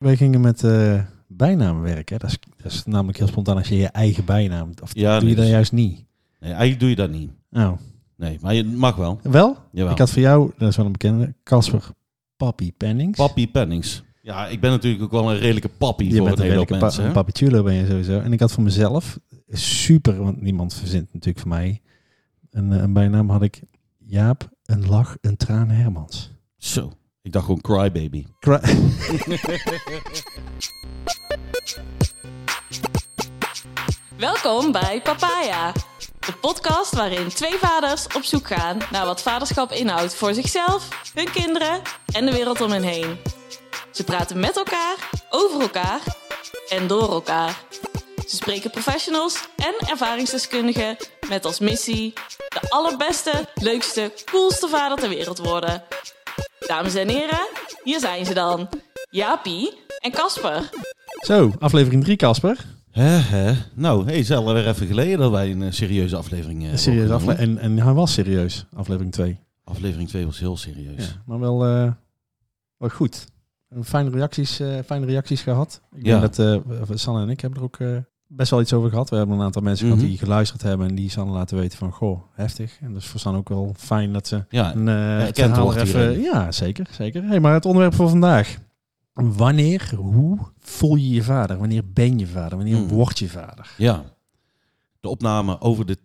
Wij gingen met eh bijnamen werken. Dat is, dat is namelijk heel spontaan als je je eigen bijnaam... Of Ja, doe nee, je dat dus- juist niet? Nee, eigenlijk doe je dat niet. Oh. Nee, maar je mag wel. Wel? Jawel. Ik had voor jou, dat is wel een bekende, Casper Papi Pennings. Papi Pennings. Ja, ik ben natuurlijk ook wel een redelijke papi Je voor bent een hele hoop pa mensen. een hè? papi chulo ben je sowieso. En ik had voor mezelf, super, want niemand verzint natuurlijk voor mij, een, eh, een bijnaam had ik Jaap, een lach, een traan Hermans. Zo. Ik dacht gewoon crybaby. Cra- Welkom bij Papaya, de podcast waarin twee vaders op zoek gaan naar wat vaderschap inhoudt voor zichzelf, hun kinderen en de wereld om hen heen. Ze praten met elkaar, over elkaar en door elkaar. Ze spreken professionals en ervaringsdeskundigen met als missie de allerbeste, leukste, coolste vader ter wereld worden. Dames en heren, hier zijn ze dan, Jaapie en Casper. Zo, aflevering 3, Casper. Hè, hè. Nou, hey, het is alweer even geleden dat wij een eh, serieuze aflevering eh, Een serieus opgenomen. afle- en, en hij was serieus, aflevering 2. Aflevering 2 was heel serieus. Ja, maar wel, eh, wel goed. Fijne reacties, eh, fijne reacties gehad. Ik Ja. denk dat eh, Sanne en ik hebben er ook eh, best wel iets over gehad. We hebben een aantal mensen Mhm. gehad die geluisterd hebben en die Sanne laten weten van, goh, heftig. En dus voor Sanne ook wel fijn dat ze Ja, een, wordt er even... Ja, zeker, zeker. Hey, maar het onderwerp voor vandaag. Wanneer, hoe voel je je vader? Wanneer ben je vader? Wanneer Hmm. word je vader? Ja. De opname over dit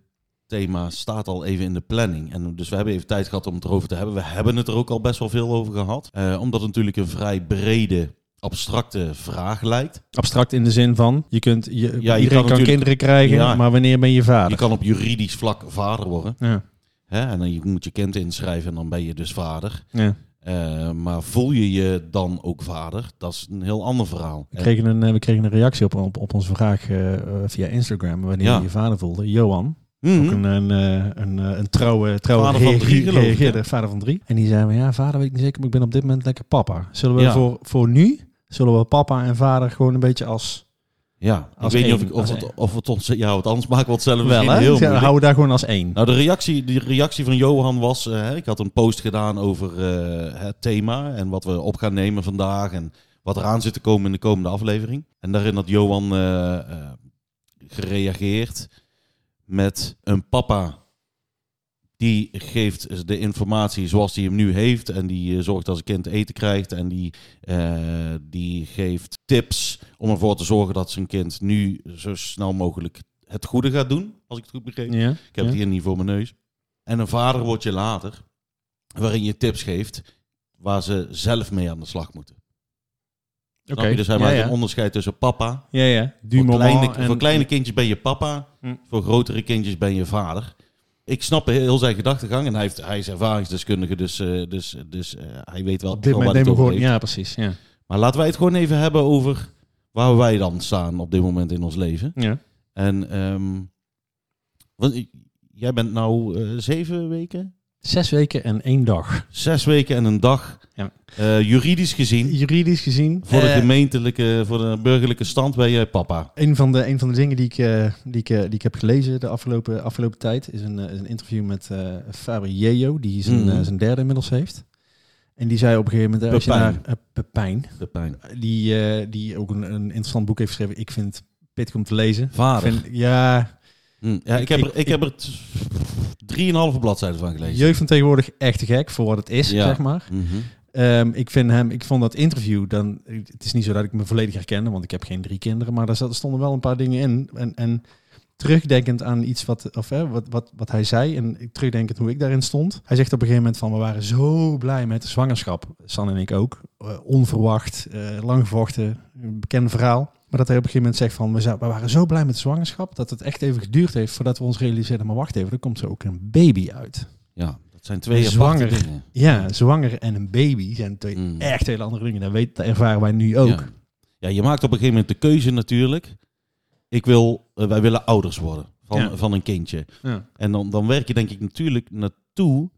thema staat al even in de planning. En dus we hebben even tijd gehad om het erover te hebben. We hebben het er ook al best wel veel over gehad. Eh, omdat het natuurlijk een vrij brede, abstracte vraag lijkt. Abstract in de zin van, je kunt, je, kan kinderen krijgen, Ja. maar wanneer ben je vader? Je kan op juridisch vlak vader worden. Ja, Hè? En dan je moet je kind inschrijven en dan ben je dus vader. ja. Eh, maar voel je je dan ook vader? Dat is een heel ander verhaal. We kregen een, eh, we kregen een reactie op, op, op onze vraag eh, via Instagram, wanneer Ja. je je vader voelde. Johan, Mhm. ook een, een, een, een trouwe, trouwe Vader van drie, geloof ik, reageerde, vader van drie. En die zei, ja, vader weet ik niet zeker, maar ik ben op dit moment lekker papa. Zullen we Ja. voor, voor nu, zullen we papa en vader gewoon een beetje als... Ja, ik Als weet niet of, één, ik, of, het, één. of het ons... Ja, want anders maken we het zelf Wel, hè? heel Ja, moeilijk. houden we daar gewoon als één. Nou, de reactie, die reactie van Johan was... eh, ik had een post gedaan over eh, het thema en wat we op gaan nemen vandaag... en wat eraan zit te komen in de komende aflevering. En daarin had Johan eh, eh, gereageerd met een papa... Die geeft de informatie zoals hij hem nu heeft. En die eh, zorgt dat zijn kind eten krijgt. En die, eh, die geeft tips om ervoor te zorgen dat zijn kind nu zo snel mogelijk het goede gaat doen. Als ik het goed begreep. Ja, Ik heb het hier niet voor mijn neus. En een vader word je later, waarin je tips geeft waar ze zelf mee aan de slag moeten. Je? Dus hij ja, maakt ja. een onderscheid tussen papa. Ja, ja. Du Voor kleine, en- voor kleine kindjes ben je papa, Hm. voor grotere kindjes ben je vader. Ik snap heel zijn gedachtegang en hij, heeft, hij is ervaringsdeskundige, dus, eh, dus, dus eh, hij weet wel Op dit moment nemen we gewoon... heeft. Ja, precies. Ja. Maar laten wij het gewoon even hebben over waar wij dan staan op dit moment in ons leven. ja. En ehm, want, jij bent nou eh, zeven weken? Zes weken en één dag. Zes weken en een dag. Ja. Eh, juridisch gezien, Juridisch gezien... voor de eh, gemeentelijke, voor de burgerlijke stand ben jij papa. Een van de, een van de dingen die ik, eh, die, ik, die ik heb gelezen de afgelopen, afgelopen tijd is een, is een interview met eh Faber Yeo, die zijn, Mhm. zijn derde inmiddels heeft. En die zei op een gegeven moment, als je Pepijn. naar Pepijn, De pijn. die, eh, die ook een, een interessant boek heeft geschreven. Ik vind het pittig om te lezen. Vader. Ik vind, ja, Hm, Ja, ik heb, er, ik heb er t- drieënhalve bladzijden van gelezen. jeugd van tegenwoordig echt te gek voor wat het is, Ja. zeg maar. Mhm. Ehm, ik vind hem, ik vond dat interview dan. Het is niet zo dat ik me volledig herkende, want ik heb geen drie kinderen, maar daar zat- er stonden wel een paar dingen in. En, en terugdenkend aan iets wat, of, hè, wat, wat, wat hij zei en ik- terugdenkend hoe ik daarin stond. Hij zegt op een gegeven moment van we waren zo blij met de zwangerschap, San en ik ook. Eh, onverwacht, eh, lang gevochten, een bekend verhaal. Maar dat hij op een gegeven moment zegt van we, we waren zo blij met de zwangerschap dat het echt even geduurd heeft voordat we ons realiseerden, maar wacht even, er komt zo ook een baby uit. Ja, dat zijn twee Zwanger. dingen. Ja, zwanger en een baby zijn twee Mm. echt hele andere dingen. Dat, weet, dat ervaren wij nu ook. Ja. ja, je maakt op een gegeven moment de keuze natuurlijk. Ik wil, eh, wij willen ouders worden van, Ja. van een kindje. Ja. En dan, dan werk je denk ik natuurlijk naartoe,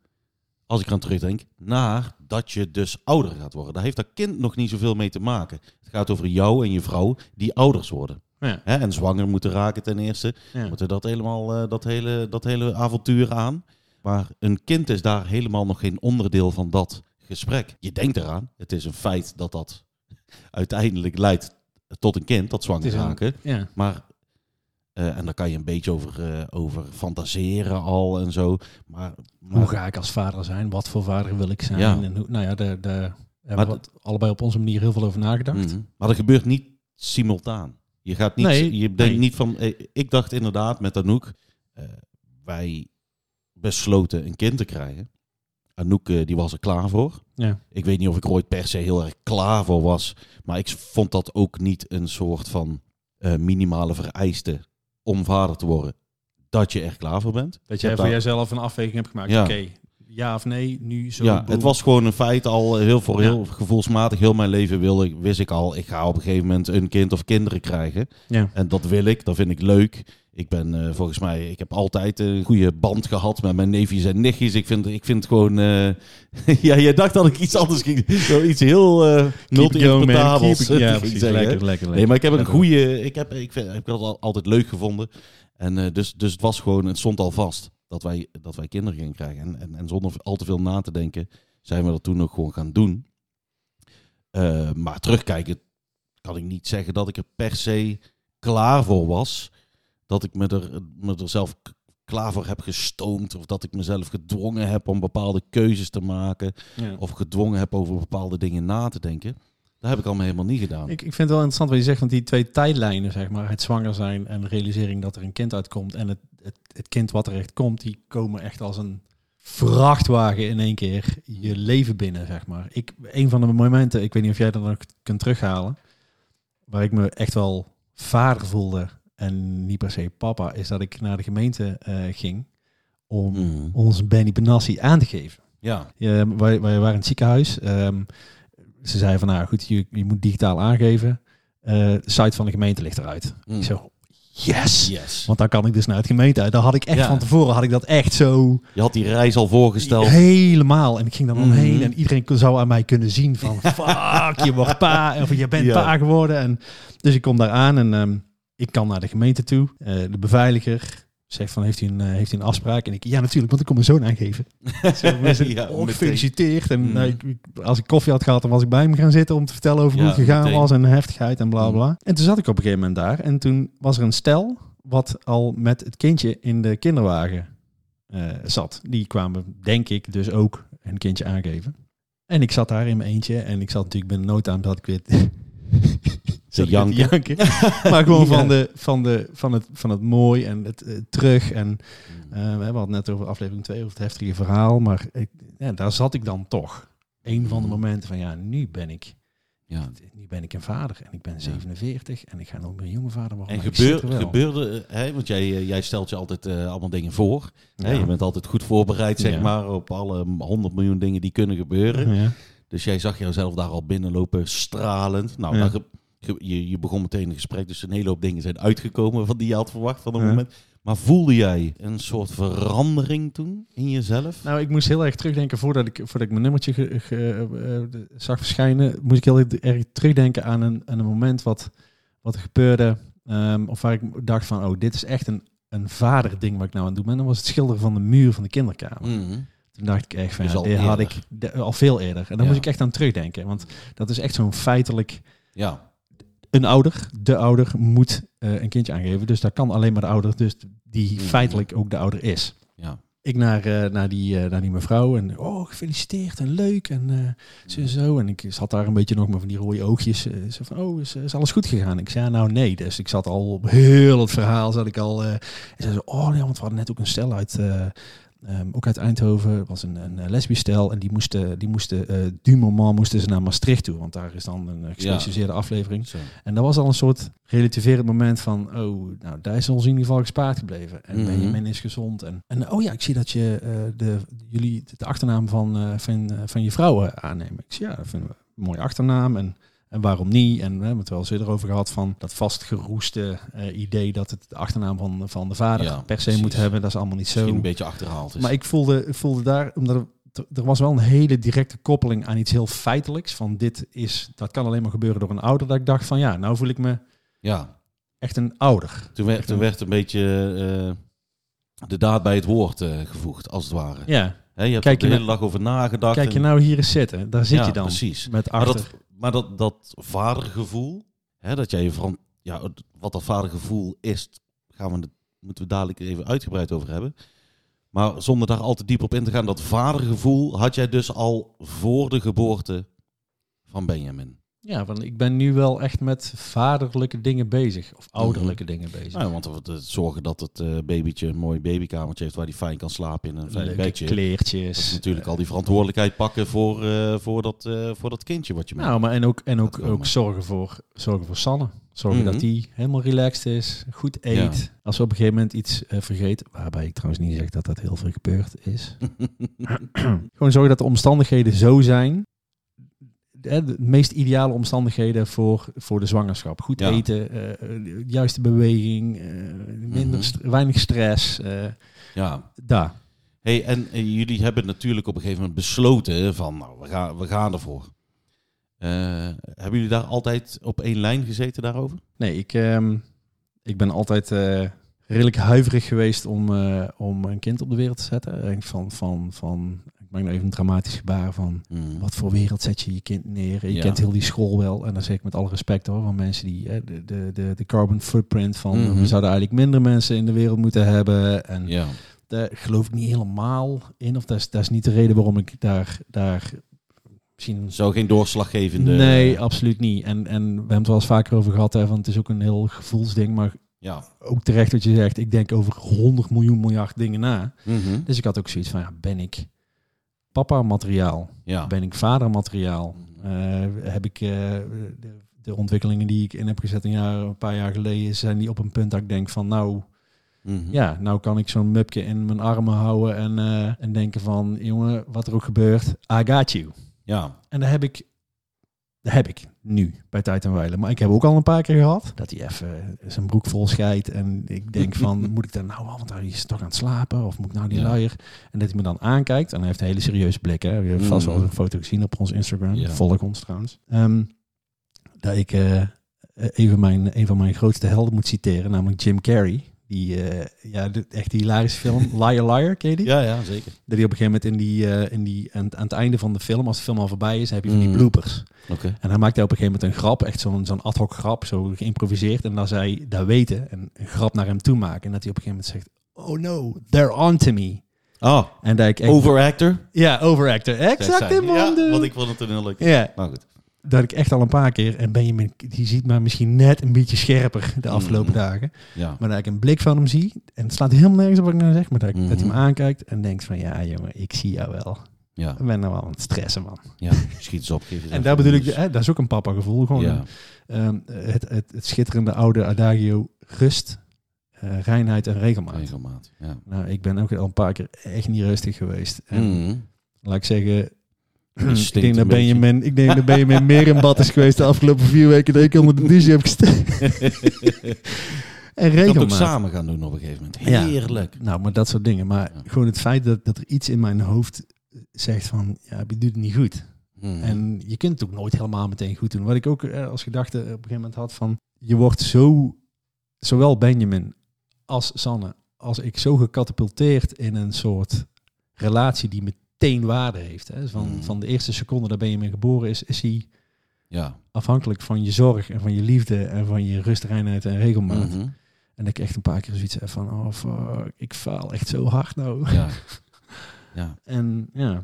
als ik aan terugdenk, naar dat je dus ouder gaat worden. Daar heeft dat kind nog niet zoveel mee te maken. Het gaat over jou en je vrouw die ouders worden. Ja. Hè, en zwanger moeten raken ten eerste. Ja. Moeten dat helemaal, eh, dat, hele, dat hele avontuur aan. Maar een kind is daar helemaal nog geen onderdeel van dat gesprek. Je denkt eraan. Het is een feit dat dat uiteindelijk leidt tot een kind, Het zwanger raken. Ja. Maar, eh, en daar kan je een beetje over, eh, over fantaseren al en zo. Maar, maar Hoe ga ik als vader zijn? Wat voor vader wil ik zijn? Ja. En hoe, nou ja, daar hebben Maar we allebei op onze manier heel veel over nagedacht. Mhm. Maar dat gebeurt niet simultaan. Je gaat niet, Nee, je denkt nee. niet van, eh, ik dacht inderdaad met Anouk, eh, wij besloten een kind te krijgen. Anouk eh, die was er klaar voor. Ja. Ik weet niet of ik er ooit per se heel erg klaar voor was, maar ik vond dat ook niet een soort van minimale vereiste om vader te worden, dat je er klaar voor bent. Dat jij voor daar- jezelf een afweging hebt gemaakt. Ja. Oké, ja of nee, nu zo. ja, het was gewoon een feit al heel voor Ja. heel gevoelsmatig heel mijn leven wilde wist ik al, ik ga op een gegeven moment een kind of kinderen krijgen. Ja. En dat wil ik, dat vind ik leuk. Ik ben eh, volgens mij, ik heb altijd een goede band gehad met mijn neefjes en nichtjes. Ik vind, ik vind gewoon, eh, ja, jij dacht dat ik iets anders ging, zoiets heel eh man. multi-interpretabels Ja, precies. Lekker, lekker, lekker. Nee, maar ik heb een goede, ik heb, ik vind, ik heb dat al- altijd leuk gevonden. En eh, dus, dus het was gewoon, het stond al vast dat wij, dat wij kinderen gingen krijgen. En, en, en zonder al te veel na te denken, zijn we dat toen ook gewoon gaan doen. Eh, maar terugkijken kan ik niet zeggen dat ik er per se klaar voor was. Dat ik me er, me er zelf klaar voor heb gestoomd. Of dat ik mezelf gedwongen heb om bepaalde keuzes te maken. Ja. Of gedwongen heb over bepaalde dingen na te denken. Dat heb ik allemaal helemaal niet gedaan. Ik, ik vind het wel interessant wat je zegt, want die twee tijdlijnen, zeg maar, het zwanger zijn en de realisering dat er een kind uitkomt en het, het, het kind wat er echt komt, die komen echt als een vrachtwagen in één keer je leven binnen, zeg maar. Ik, een van de momenten, ik weet niet of jij dat nog kunt terughalen, waar ik me echt wel vader voelde en niet per se papa, is dat ik naar de gemeente eh, ging om Mhm. onze Benny Benassi aan te geven. Ja, Ja, wij, wij waren in het ziekenhuis. Ehm, ze zeiden van, nou goed, je, je moet digitaal aangeven. Eh, de site van de gemeente ligt eruit. Mm. Ik zo, yes! yes. Want dan kan ik dus naar het gemeente uit. Daar had ik echt Ja. van tevoren, had ik dat echt zo Je had die reis al voorgesteld. helemaal. En ik ging dan omheen en iedereen kon- zou aan mij kunnen zien van, fuck, je wordt pa. Of je bent Ja. pa geworden. En, dus ik kom daar aan en ehm, ik kan naar de gemeente toe. Eh, de beveiliger zegt van, heeft u, een, eh, heeft u een afspraak? En ik, ja natuurlijk, want ik kom mijn zoon aangeven. Zo, Ja, oh, gefeliciteerd. En Mm. ik- ik- als ik koffie had gehad, dan was ik bij hem gaan zitten om te vertellen over Ja, hoe het gegaan meteen. was en de heftigheid en bla Mm. bla. En toen zat ik op een gegeven moment daar en toen was er een stel wat al met het kindje in de kinderwagen eh, zat. Die kwamen, denk ik, dus ook een kindje aangeven. En ik zat daar in mijn eentje en ik zat natuurlijk binnen nood aan dat ik weer te janken. maar gewoon van, de, van, de, van, het, van het mooi en het eh, terug en eh, we hebben het net over aflevering 2, over het heftige verhaal. Maar ik, ja, daar zat ik dan toch. Een van de momenten van ja, nu ben ik, Ja. nu ben ik een vader en ik ben 47 en ik ga nog meer een jonge vader worden. En gebeur, gebeurde, eh, hè, want jij, jij stelt je altijd allemaal dingen voor. Hè? Je bent altijd goed voorbereid, zeg Ja. maar, op alle honderd miljoen dingen die kunnen gebeuren. Ja. Dus jij zag jezelf daar al binnenlopen, stralend. Nou, Ja. dan je, je begon meteen een gesprek, dus een hele hoop dingen zijn uitgekomen van die je had verwacht van een Ja. moment. Maar voelde jij een soort verandering toen in jezelf? Nou, ik moest heel erg terugdenken voordat ik, voordat ik mijn nummertje ge- ge- eh, de- zag verschijnen. Moest ik heel erg terugdenken aan een, aan een moment wat, wat er gebeurde. ehm, of waar ik dacht van, oh, dit is echt een, een vaderding wat ik nou aan het doen ben. Dat was het schilderen van de muur van de kinderkamer. Mhm. Toen dacht ik echt van, ja, dit had ik de- al veel eerder. En daar Ja. moest ik echt aan terugdenken. Want dat is echt zo'n feitelijk... Ja, Een ouder, de ouder, moet eh, een kindje aangeven. Dus dat kan alleen maar de ouder, dus die Mhm. feitelijk ook de ouder is. ja. Ik naar, eh, naar, die, eh, naar die mevrouw en oh, gefeliciteerd en leuk en zo en zo. En ik zat daar een beetje nog maar van die rode oogjes. zo van, oh, is, is alles goed gegaan? Ik zei, ja, nou nee. Dus ik zat al op heel het verhaal, zat ik al... en zei zo, oh nee, want we hadden net ook een stel uit... eh, ehm, ook uit Eindhoven was een, een eh, lesbisch stel en die moesten, die moesten eh, du moment moesten ze naar Maastricht toe, want daar is dan een gespecialiseerde aflevering. Zo. En dat was al een soort relativerend moment van, oh, nou, daar is ons in ieder geval gespaard gebleven. En Mhm. Benjamin is gezond. En, en oh ja, ik zie dat je eh, de, jullie de achternaam van, van, van je vrouw eh, aannemen. Ik zie, ja, dat vinden we een mooie achternaam. En, en waarom niet? En we hebben het wel eens eerder over gehad van dat vastgeroeste eh, idee dat het de achternaam van, van de vader Ja, per se precies. moet hebben. Dat is allemaal niet Misschien zo. een beetje achterhaald is. Maar ik voelde, ik voelde daar, omdat er, was wel een hele directe koppeling aan iets heel feitelijks. Van dit is, dat kan alleen maar gebeuren door een ouder. Dat ik dacht van ja, nou voel ik me ja, echt een ouder. toen werd, toen werd een beetje eh, de daad bij het woord eh, gevoegd, als het ware. Ja, Hè, je hebt Kijk er de hele dag over nagedacht. Kijk je en- nou hier eens zitten. Daar zit Ja, je dan. precies. Met Maar achter. dat, maar dat, dat vadergevoel, hè, dat jij je van, ja, wat dat vadergevoel is, gaan we het, moeten we dadelijk even uitgebreid over hebben. Maar zonder daar al te diep op in te gaan, dat vadergevoel had jij dus al voor de geboorte van Benjamin. Ja, want ik ben nu wel echt met vaderlijke dingen bezig. Of ouderlijke dingen bezig. Nou, want we te zorgen dat het eh, babytje een mooi babykamertje heeft waar hij fijn kan slapen in een Leuke bedje. kleertjes. Dat is natuurlijk al die verantwoordelijkheid pakken voor, eh, voor, dat, eh, voor dat kindje wat je mee Nou, maar en ook, en ook, ook zorgen, voor, zorgen voor Sanne. Zorgen Mhm. dat die helemaal relaxed is, goed eet. Als we op een gegeven moment iets eh, vergeten, waarbij ik trouwens niet zeg dat dat heel veel gebeurd is. Gewoon zorgen dat de omstandigheden zo zijn. De, de meest ideale omstandigheden voor, voor de zwangerschap. Goed Ja. eten, eh, juiste beweging, eh, minder Mhm. st- weinig stress. eh, ja, daar. Hey, en, en jullie hebben natuurlijk op een gegeven moment besloten van, nou, we gaan, we gaan ervoor. Hebben jullie daar altijd op één lijn gezeten daarover? Nee, ik, ehm, ik ben altijd redelijk huiverig geweest om, om een kind op de wereld te zetten. En Van, van, van, ik maak nou even een dramatisch gebaar van Hmm. wat voor wereld zet je je kind neer. Je Ja. kent heel die school wel. En dan zeg ik met alle respect hoor, van mensen die de, de, de, de carbon footprint van Mhm. we zouden eigenlijk minder mensen in de wereld moeten hebben. En Ja, daar geloof ik niet helemaal in. Of dat is, dat is niet de reden waarom ik daar, daar misschien zo geen doorslaggevende... Nee, absoluut niet. En, en we hebben het wel eens vaker over gehad, hè, van het is ook een heel gevoelsding, maar Ja. ook terecht wat je zegt. Ik denk over 100 miljoen miljard dingen na. Mhm. Dus ik had ook zoiets van, ja, ben ik papa materiaal? Ja. Ben ik vader materiaal? Eh, heb ik eh, de, de ontwikkelingen die ik in heb gezet een, jaar, een paar jaar geleden, zijn die op een punt dat ik denk van, nou, Mhm. ja, nou kan ik zo'n mupje in mijn armen houden en, eh, en denken van, jongen, wat er ook gebeurt, I got you. Ja. En daar heb ik, heb ik nu bij Tijd en Weilen. Maar ik heb ook al een paar keer gehad dat hij even zijn broek vol scheidt. En ik denk van, moet ik daar nou al, want hij is toch aan het slapen. Of moet ik nou die Ja. luier? En dat hij me dan aankijkt. En hij heeft een hele serieuze blik. Hè. Je hebt vast wel Mm. een foto gezien op ons Instagram. Ja. Volg ons trouwens. Ehm, dat ik eh, even mijn, een van mijn grootste helden moet citeren. Namelijk Jim Carrey. Die, eh, ja, de, echt die hilarische film. Liar Liar, ken je die? ja, ja, zeker. Dat hij op een gegeven moment in die, eh, in die, aan, aan het einde van de film, als de film al voorbij is, heb je van die Mm. bloopers. Oké. En hij maakte op een gegeven moment een grap, echt zo'n zo'n ad hoc grap, zo geïmproviseerd. En dan zei dat weten en een grap naar hem toe maken. En dat hij op een gegeven moment zegt, oh no, they're on to me. Ah, En dat ik echt, overactor. ja, overactor. Exact Ja, man. want ik vond het een heel leuk. Ja, Maar goed. Dat ik echt al een paar keer, en Benjamin, die ziet mij misschien net een beetje scherper de afgelopen Mhm. dagen. Ja. Maar dat ik een blik van hem zie, en het slaat helemaal nergens op wat ik nou zeg, maar dat, ik, dat hij me Mhm. aankijkt en denkt van, ja jongen, ik zie jou wel. Ja. Ik ben nou wel aan het stressen man. ja. Schiet eens op. En daar bedoel ik, hè, dat is ook een papa gevoel. Gewoon Ja. ehm, het, het, het schitterende oude adagio rust, eh, reinheid en regelmaat. Regelmaat. Ja. Nou, ik ben ook al een paar keer echt niet rustig geweest. En Mhm. laat ik zeggen, ik stinkt denk, dat. Benjamin, ik denk dat Benjamin meer in bad is geweest de afgelopen vier weken dat ik onder de douche heb gestaan. en het ook samen gaan doen op een gegeven moment. Ja. Heerlijk. Nou, maar dat soort dingen. Maar Ja. gewoon het feit dat, dat er iets in mijn hoofd zegt van, ja, je doet het niet goed. Mhm. En je kunt het ook nooit helemaal meteen goed doen. Wat ik ook eh, als gedachte op een gegeven moment had van... Je wordt zo, zowel Benjamin als Sanne, als ik zo gecatapulteerd in een soort relatie die meteen waarde heeft. Hè? Van, Mhm. van de eerste seconde dat Benjamin geboren is, is hij Ja. afhankelijk van je zorg en van je liefde en van je rust, reinheid en regelmaat. Mhm. En dat ik echt een paar keer zoiets heb van, oh fuck, ik faal echt zo hard nou. Ja. ja. En ja,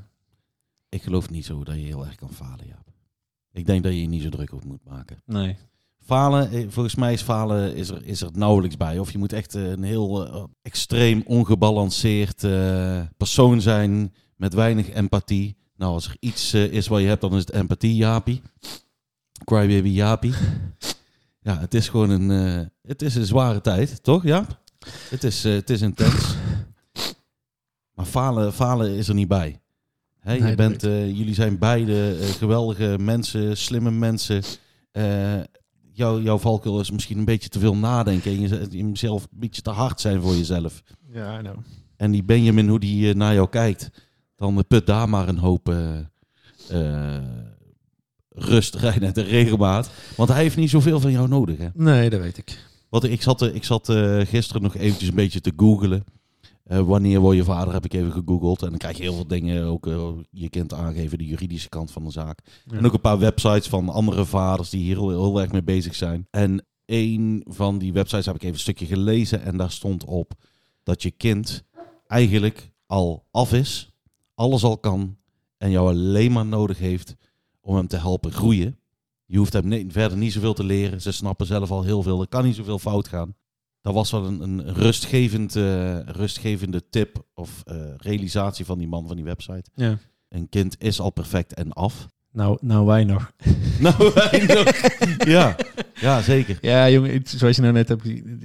Ik geloof niet zo dat je heel erg kan falen, Jaap. Ik denk dat je je niet zo druk op moet maken. nee. Falen, eh, volgens mij is falen is er, is er nauwelijks bij. Of je moet echt eh, een heel eh, extreem ongebalanceerd persoon zijn met weinig empathie. Nou, als er iets eh, is wat je hebt, dan is het empathie, Jaapie. Crybaby Jaapie. Ja, het is gewoon een, eh, het is een zware tijd, toch Jaap? Het is, eh, het is intens. Maar falen, falen is er niet bij. Hè, Nee, je bent, jullie zijn beide geweldige mensen, slimme mensen. Jouw, jouw valkuil is misschien een beetje te veel nadenken en je- jezelf een beetje te hard zijn voor jezelf. Ja, I know. En die Benjamin, hoe die naar jou kijkt, dan eh, put daar maar een hoop eh, eh, rust, reinheid en regelmaat. Want hij heeft niet zoveel van jou nodig. Hè? Nee, dat weet ik. Want ik zat, ik zat gisteren nog eventjes een beetje te googlen. Eh, wanneer word je vader, heb ik even gegoogeld. En dan krijg je heel veel dingen, ook je kind aangeven, de juridische kant van de zaak. Ja. En ook een paar websites van andere vaders die hier heel, heel erg mee bezig zijn. En een van die websites heb ik even een stukje gelezen en daar stond op dat je kind eigenlijk al af is, alles al kan en jou alleen maar nodig heeft om hem te helpen groeien. Je hoeft hem verder niet zoveel te leren. Ze snappen zelf al heel veel. Er kan niet zoveel fout gaan. Dat was wel een, een rustgevend, eh, rustgevende tip of eh, realisatie van die man van die website. Ja. Een kind is al perfect en af. Nou, nou wij nog. Nou, wij nog. ja. ja, zeker. Ja, jongen, het- zoals je nou net hebt gezien,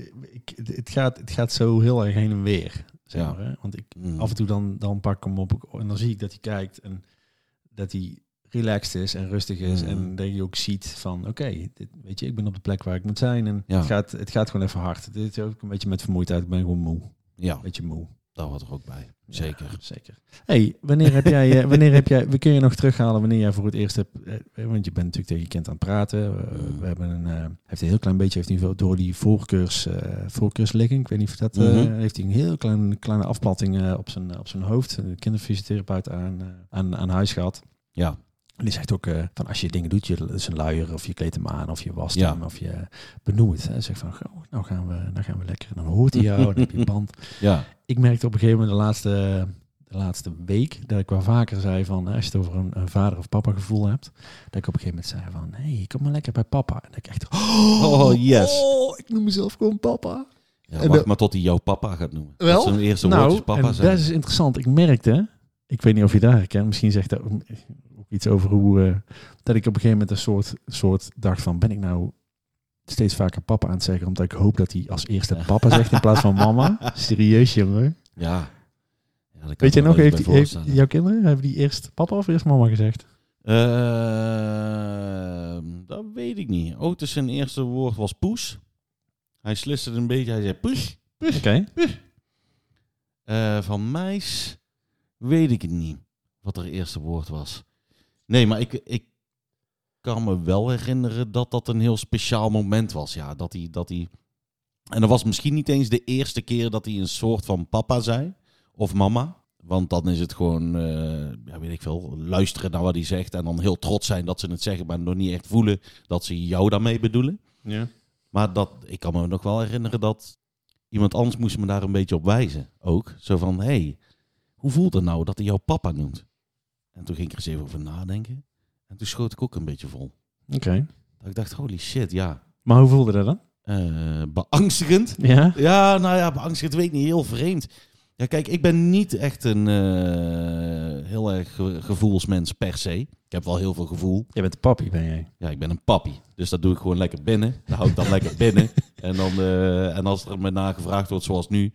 het, gaat, het gaat zo heel erg heen en weer. Zeg Ja. maar, hè? Want ik, Mm. af en toe dan, dan pak ik hem op en dan zie ik dat hij kijkt en dat hij relaxed is en rustig is. Mm. En dat je ook ziet van, oké, dit weet je, ik ben op de plek waar ik moet zijn. En Ja. het, gaat, het gaat gewoon even hard. Dit is ook een beetje met vermoeidheid. Ik ben gewoon moe. Ja, Een beetje moe. Dat hoort er ook bij. Zeker. Ja, zeker. Hey, wanneer heb jij, eh, wanneer heb jij, we kun je nog terughalen wanneer jij voor het eerst hebt, eh, want je bent natuurlijk tegen je kind aan het praten. Eh, Mm. we hebben een, eh, heeft een heel klein beetje, heeft hij door die voorkeurs, eh voorkeursligging, ik weet niet of dat, eh, Mhm. heeft hij een heel klein, kleine afplatting eh, op, zijn, op zijn hoofd. Een kinderfysiotherapeut aan, eh, aan, aan huis gehad. Ja, die zegt ook eh, van als je dingen doet, je zijn luier of je kleedt hem aan of je wast Ja. hem of je benoem het. Hè. Zeg van, goh, nou gaan we, nou gaan we lekker. En dan hoort hij jou, dan heb je een band ja. ik merkte op een gegeven moment de laatste, de laatste week dat ik wel vaker zei van als je het over een, een vader of papa gevoel hebt, dat ik op een gegeven moment zei van hé, hey, kom maar lekker bij papa. En dat ik echt Oh, yes. oh, ik noem mezelf gewoon papa. ja wacht maar tot hij jouw papa gaat noemen. Wel? Dat zijn eerste nou, papa en zijn. dat is interessant. Ik merkte, ik weet niet of je daar herkent, misschien zegt dat ook iets over hoe eh, dat ik op een gegeven moment een soort, soort dacht van ben ik nou steeds vaker papa aan het zeggen omdat ik hoop dat hij als eerste papa zegt in plaats van mama. Serieus jongen. Ja. ja dat kan Weet je nog, heeft, jouw kinderen, hebben die eerst papa of eerst mama gezegd? Ehm, dat weet ik niet. Otis zijn eerste woord was poes. Hij sliste een beetje. Hij zei poes. Oké. Eh, van meis weet ik het niet. Wat er eerste woord was. Nee, maar ik, ik kan me wel herinneren dat dat een heel speciaal moment was. Ja, dat hij, dat hij... En dat was misschien niet eens de eerste keer dat hij een soort van papa zei. Of mama. Want dan is het gewoon, eh, ja, weet ik veel, luisteren naar wat hij zegt. En dan heel trots zijn dat ze het zeggen, maar nog niet echt voelen dat ze jou daarmee bedoelen. Ja. Maar dat, ik kan me nog wel herinneren dat iemand anders moest me daar een beetje op wijzen. Ook. Zo van, hé, hey, hoe voelt het nou dat hij jou papa noemt? En toen ging ik er eens even over nadenken. En toen schoot ik ook een beetje vol. Oké. Dat ik dacht, holy shit, ja. Maar hoe voelde dat dan? Eh, beangstigend. Ja? Ja, nou ja, beangstigend weet ik niet. Heel vreemd. Ja, kijk, ik ben niet echt een eh, heel erg ge- gevoelsmens per se. Ik heb wel heel veel gevoel. Jij bent de papi, ben jij? Ja, ik ben een papi. Dus dat doe ik gewoon lekker binnen. Dat hou ik dan lekker binnen. En, dan, eh, en als er me naar gevraagd wordt zoals nu,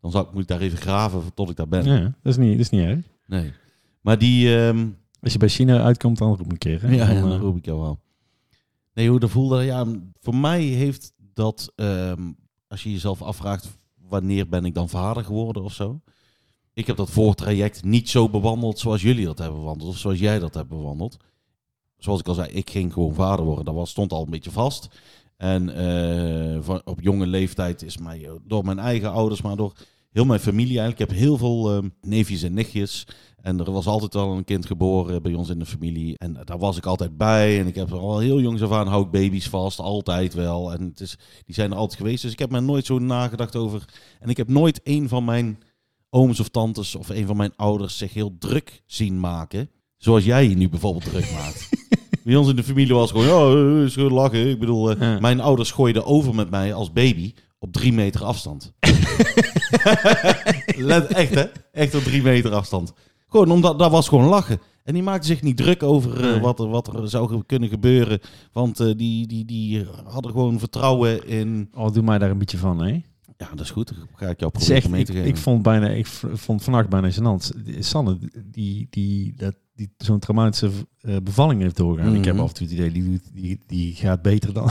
dan zou, ik- moet ik daar even graven tot ik daar ben. Ja, dat is niet, dat is niet erg. Nee. Maar die... ehm, Als je bij China uitkomt, dan roep een keer. Hè? ja, Dan, ja, eh, dat roep ik jou wel. Nee, hoe dat voelde... Ja, voor mij heeft dat... ehm, als je jezelf afvraagt, wanneer ben ik dan vader geworden of zo? Ik heb dat voortraject niet zo bewandeld zoals jullie dat hebben bewandeld. Of zoals jij dat hebt bewandeld. Zoals ik al zei, ik ging gewoon vader worden. Dat was, stond al een beetje vast. En eh, van, op jonge leeftijd is mij eh, door mijn eigen ouders, maar door heel mijn familie eigenlijk. Ik heb heel veel eh, neefjes en nichtjes. En er was altijd al een kind geboren bij ons in de familie. En daar was ik altijd bij. En ik heb er al heel jongs af aan hou ik baby's vast. Altijd wel. En het is, die zijn er altijd geweest. Dus ik heb me nooit zo nagedacht over. En ik heb nooit een van mijn ooms of tantes of een van mijn ouders zich heel druk zien maken. Zoals jij je nu bijvoorbeeld druk maakt. Bij ons in de familie was gewoon, ja, eh, is lachen. Ik bedoel, eh, Ja. mijn ouders gooiden over met mij als baby op drie meter afstand. Let, echt hè? Echt op drie meter afstand. Gewoon omdat, dat was gewoon lachen. En die maakte zich niet druk over eh, wat, er, wat er zou kunnen gebeuren. Want eh, die, die, die hadden gewoon vertrouwen in... Oh, doe mij daar een beetje van, hè? Ja, dat is goed. Dan ga ik jou proberen echt, mee ik, te geven. ik vond bijna, ik vond vannacht bijna gênant. Sanne, die, die, dat, die zo'n traumatische eh, bevalling heeft doorgaan. Ik heb Mhm. af en toe het idee, die, die, die gaat beter dan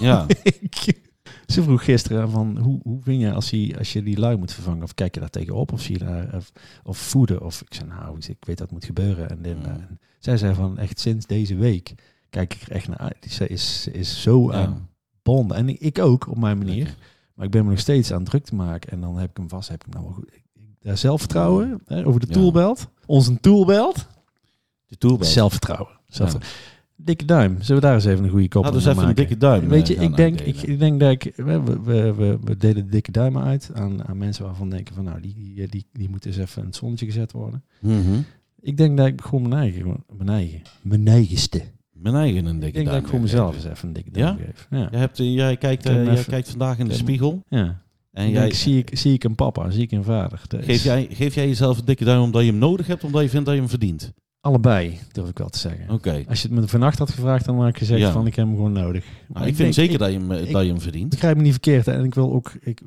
Ja. ik. Ze vroeg gisteren van, hoe, hoe vind je als je, als je die lui moet vervangen? Of kijk je daar tegenop? Of, zie je daar, of, of voeden? Of ik zei, nou, ik weet dat moet gebeuren. En, dan, Mm. en zij zei van, echt sinds deze week kijk ik er echt naar uit. Ze is, is zo Ja. aan bonden. En ik, ook, op mijn manier. Lekker. Maar ik ben me nog steeds aan druk te maken. En dan heb ik hem vast, heb ik hem nou wel goed. Ja, zelfvertrouwen. Hè, over de toolbelt. Onze toolbelt. De toolbelt. Zelfvertrouwen. Zelfvertrouwen. Dikke duim. Zullen we daar eens even een goede kop Laten we even een dikke duim Weet je, eh, gaan ik denk, ik, denk dat ik... We, we, we, we delen de dikke duimen uit aan, aan mensen waarvan denken van... Nou, die, die, die, die moeten eens even in het zonnetje gezet worden. Mhm. Ik denk dat ik gewoon mijn eigen... Mijn eigen. Mijn eigenste. Mijn eigen een dikke Ik denk dat duim ik voor wil mezelf eens even een dikke duim Ja? geef. Ja. Jij, hebt, jij, kijkt, hem jij even- kijkt vandaag in de spiegel. ja. En Ik jij, denk, zie, ik, zie ik een papa, zie ik een vader. Geef, jij, geef jij jezelf een dikke duim omdat je hem nodig hebt, omdat je vindt dat je hem verdient? Allebei, durf ik wel te zeggen. Oké. Als je het me vannacht had gevraagd, dan had ik gezegd Ja. van ik heb hem gewoon nodig. Maar Nou, ik vind denk- zeker ik- dat, je hem, ik- dat je hem verdient. Begrijp me niet verkeerd. En ik wil ook... Ik,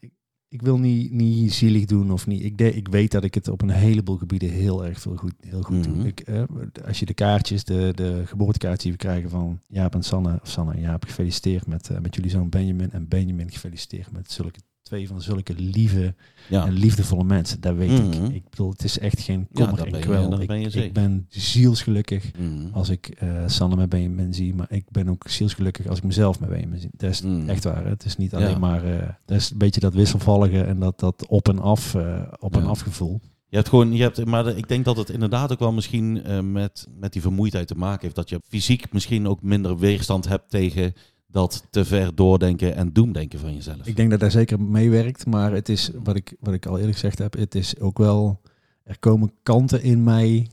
ik, ik wil niet, niet zielig doen of niet. Ik, de, ik weet dat ik het op een heleboel gebieden heel erg veel goed, heel goed Mhm. doe. Ik, eh, als je de kaartjes, de, de geboortekaartjes die we krijgen van Jaap en Sanne, of Sanne en Jaap, gefeliciteerd met, eh, met jullie zoon Benjamin. En Benjamin gefeliciteerd met zulke twee van zulke lieve Ja. en liefdevolle mensen. Dat weet Mhm. ik. Ik bedoel, het is echt geen kommer en ben kwel. ik, ben je ik ben zielsgelukkig Mhm. als ik eh Sanne met Benjamin zie, maar ik ben ook zielsgelukkig als ik mezelf met Benjamin zie. Dat is Mm. echt waar. hè. Het is niet Ja. alleen maar, eh dat is een beetje dat wisselvallige en dat, dat op en af, eh, op en af gevoel. Je hebt gewoon, je hebt, maar ik denk dat het inderdaad ook wel misschien met, met die vermoeidheid te maken heeft. Dat je fysiek misschien ook minder weerstand hebt tegen dat te ver doordenken en doemdenken van jezelf. Ik denk dat daar zeker meewerkt, maar het is, wat ik, wat ik al eerlijk gezegd heb, het is ook wel, er komen kanten in mij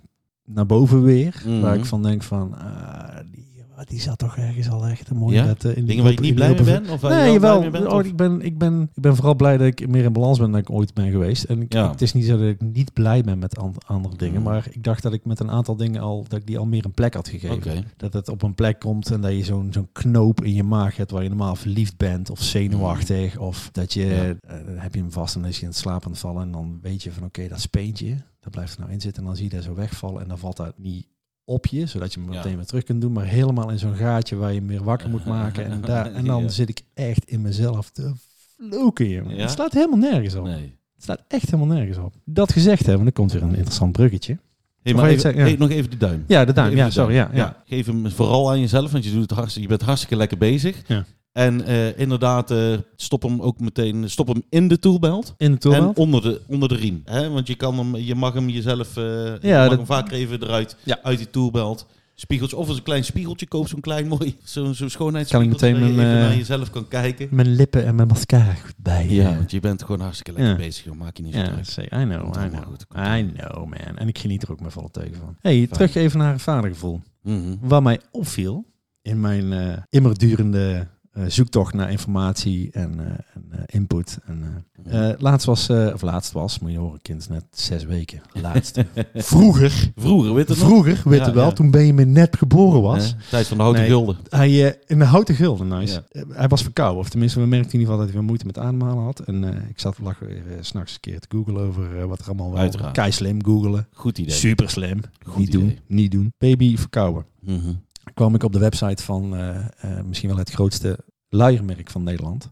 naar boven weer, Mhm. waar ik van denk van, ah, die, die zat toch ergens al echt een mooie Ja? dat, eh, in Dingen waar open- niet blij mee bent? Of je Nee, wel bent? Oh, ik, ben, ik, ben, ik ben vooral blij dat ik meer in balans ben dan ik ooit ben geweest. En ik, Ja. het is niet zo dat ik niet blij ben met an- andere dingen. Mm. Maar ik dacht dat ik met een aantal dingen al, dat ik die al meer een plek had gegeven. Dat het op een plek komt en dat je zo'n zo'n knoop in je maag hebt waar je normaal verliefd bent of zenuwachtig. Of dat je, Ja. eh, heb je hem vast en dan is je in het slaap aan het vallen. En dan weet je van oké, dat speentje, dat blijft er nou in zitten. En dan zie je dat zo wegvallen en dan valt dat niet op je, zodat je hem Ja. meteen weer terug kunt doen. Maar helemaal in zo'n gaatje waar je hem weer wakker moet maken. En, daar, en dan Ja. zit ik echt in mezelf te vloeken, jongen. Ja? Het slaat helemaal nergens op. Nee. Het staat echt helemaal nergens op. Dat gezegd hebben, dan komt weer een interessant bruggetje. Hey, maar even? Ja. nog even die duim. Ja, de duim. Even Ja, de sorry. Ja, ja. Geef hem vooral aan jezelf, want je, doet het hartstikke, je bent hartstikke lekker bezig. Ja. En eh, inderdaad, eh, stop hem ook meteen stop hem in de toolbelt. In de En toolbelt. onder de, onder de riem. Hè? Want je, kan hem, je mag hem jezelf eh je mag dat- hem vaker even eruit Ja. uit die toolbelt. Spiegeltje. Of als een klein spiegeltje. Koop zo'n klein mooi. Zo'n zo Kan ik schoonheidsspiegeltje. meteen dat je naar jezelf kan kijken. Mijn lippen en mijn mascara goed bij. Ja, want je bent gewoon hartstikke lekker Ja. bezig. Joh. Maak je niet zo Ja, druk. say, I know, I know. goed, I know, man. En ik geniet er ook met volle teugen van. hey, terug even naar het vadergevoel. Mhm. Wat mij opviel in mijn immerdurende eh, zoektocht naar informatie en, eh, en eh, input. En, eh, laatst was, of laatst was, moet je horen, kind net zes weken. Laatst. Vroeger, Vroeger, weet het nog? vroeger, weet Ja, je wel, ja. toen Benjamin net geboren was. Tijd van de houten Nee. gulden. Hij, in de houten gulden, nice. Hij was verkouden, of tenminste, we merkten in ieder geval dat hij weer moeite met ademhalen had. En ik zat lag weer s'nachts een keer te googlen over wat er allemaal. Uiteraard. Kei slim googelen. Goed idee. Super slim. Goed niet doen, niet doen. Baby verkouden. Mhm. Kwam ik op de website van eh, eh, misschien wel het grootste luiermerk van Nederland.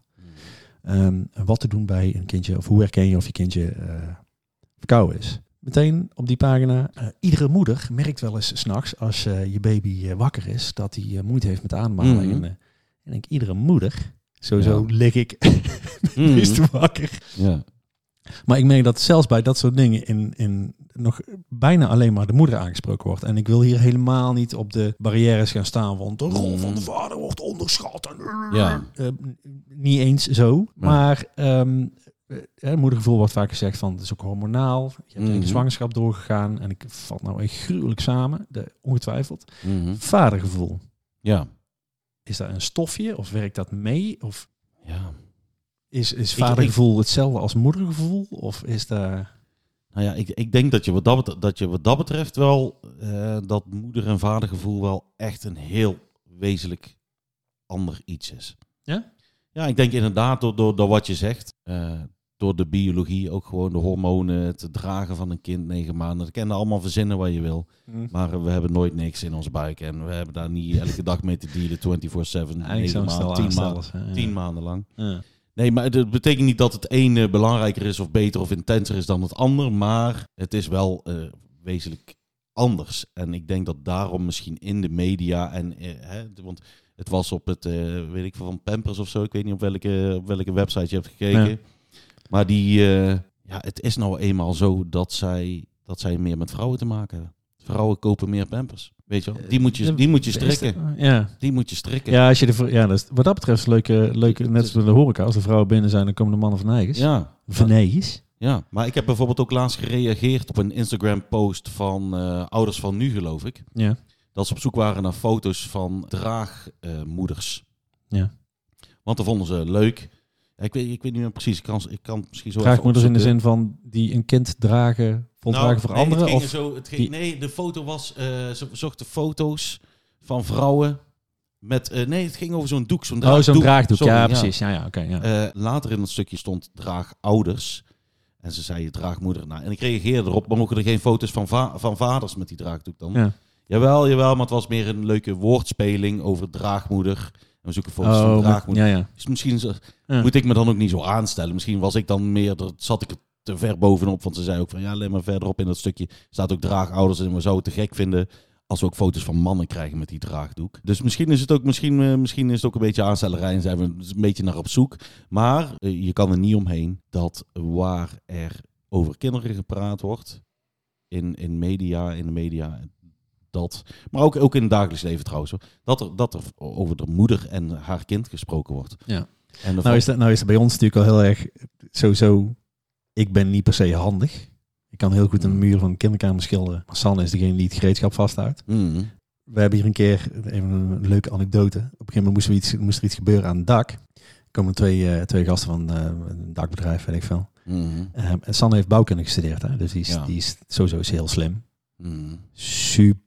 Ehm, wat te doen bij een kindje, of hoe herken je of je kindje eh verkouden is. Meteen op die pagina. iedere moeder merkt wel eens s'nachts als je baby wakker is, dat hij moeite heeft met ademhalen. Mhm. En, ik denk, iedere moeder, sowieso Ja. lig ik is te wakker. Ja. Maar ik merk dat zelfs bij dat soort dingen in, in nog bijna alleen maar de moeder aangesproken wordt. En ik wil hier helemaal niet op de barrières gaan staan, want de rol van de vader wordt onderschat. En, Ja. Eh, niet eens zo, maar ehm, eh, hè, moedergevoel wordt vaak gezegd van het is ook hormonaal. Je hebt een zwangerschap doorgegaan en ik vat nou echt gruwelijk samen, de, ongetwijfeld. Mhm. Vadergevoel, Ja. is dat een stofje of werkt dat mee? Of Ja. is, is Ik- vadergevoel hetzelfde als moedergevoel? Of is daar... Nou ja, ik, ik denk dat je wat dat, bet- dat je wat dat betreft wel eh, dat moeder- en vadergevoel wel echt een heel wezenlijk ander iets is. Ja? Ja, ik denk inderdaad door, door, door wat je zegt, eh, door de biologie, ook gewoon de hormonen, het dragen van een kind negen maanden. Dat kan je allemaal verzinnen wat je wil, maar eh, we hebben nooit niks in onze buik en we hebben daar niet elke dag mee te dealen, 24/7, Eigenlijk negen zo'n stel maanden, ja. maanden lang. Ja. Nee, maar het betekent niet dat het ene belangrijker is of beter of intenser is dan het ander. Maar het is wel eh, wezenlijk anders. En ik denk dat daarom misschien in de media en... eh, hè, want het was op het, eh, weet ik veel, van Pampers of zo. Ik weet niet op welke, op welke website je hebt gekeken. Ja. Maar die, eh, ja, het is nou eenmaal zo dat zij, dat zij meer met vrouwen te maken hebben. Vrouwen kopen meer pampers. Weet je wel? Die moet je, die moet je strikken. Ja. Die moet je strikken. Ja, als je de, ja dat is, wat dat betreft is leuke, leuke net zoals bij de horeca. Als de vrouwen binnen zijn, dan komen de mannen van eigens. ja. Van eigens. Ja, maar ik heb bijvoorbeeld ook laatst gereageerd op een Instagram-post van eh, ouders van nu, geloof ik. Ja. Dat ze op zoek waren naar foto's van draagmoeders. Ja. Want dat vonden ze leuk. Ik, weet, ik weet niet meer precies. Ik kan, ik kan misschien zo Draagmoeders in de zin van die een kind dragen, voldragen voor Nou, nee, anderen? Het ging Of, zo, het ging, die- Nee, de foto was... eh, ze zochten foto's van vrouwen met... eh, nee, het ging over zo'n doek. Zo'n oh, draagdoek. zo'n draagdoek. Sorry, ja, precies. Ja, ja, oké. ja. Eh, later in het stukje stond draagouders. En ze zei draagmoeder. Nou, en ik reageerde erop, maar mogen er geen foto's van, va- van vaders met die draagdoek dan? ja. Jawel, jawel, maar het was meer een leuke woordspeling over draagmoeder. En we zoeken foto's van Oh, met- draagmoeder. ja, ja. Dus misschien zo- Ja. moet ik me dan ook niet zo aanstellen. Misschien was ik dan meer, dat zat ik er te ver bovenop. Want ze zei ook van, ja, alleen maar verderop in dat stukje staat ook draagouders. En we zouden het te gek vinden als we ook foto's van mannen krijgen met die draagdoek. Dus misschien is het ook, misschien, eh, misschien is het ook een beetje aanstellerij en zijn we een beetje naar op zoek. Maar eh, je kan er niet omheen dat waar er over kinderen gepraat wordt, in, in media, in de media, dat, maar ook, ook in het dagelijks leven trouwens, hoor, dat er, dat er over de moeder en haar kind gesproken wordt. Ja. En Nou is, dat, nou is dat bij ons natuurlijk al heel erg sowieso. Ik ben niet per se handig. Ik kan heel goed een muur van een kinderkamer schilderen. Maar Sanne is degene die het gereedschap vasthoudt. Mm. We hebben hier een keer even een leuke anekdote. Op een gegeven moment moest, we iets, moest er iets gebeuren aan het dak. Er komen twee, eh, twee gasten van eh, een dakbedrijf, weet ik veel. Mm. Ehm, en Sanne heeft bouwkunde gestudeerd. Hè? Dus die is, Ja. die is sowieso is heel slim. Mm. Super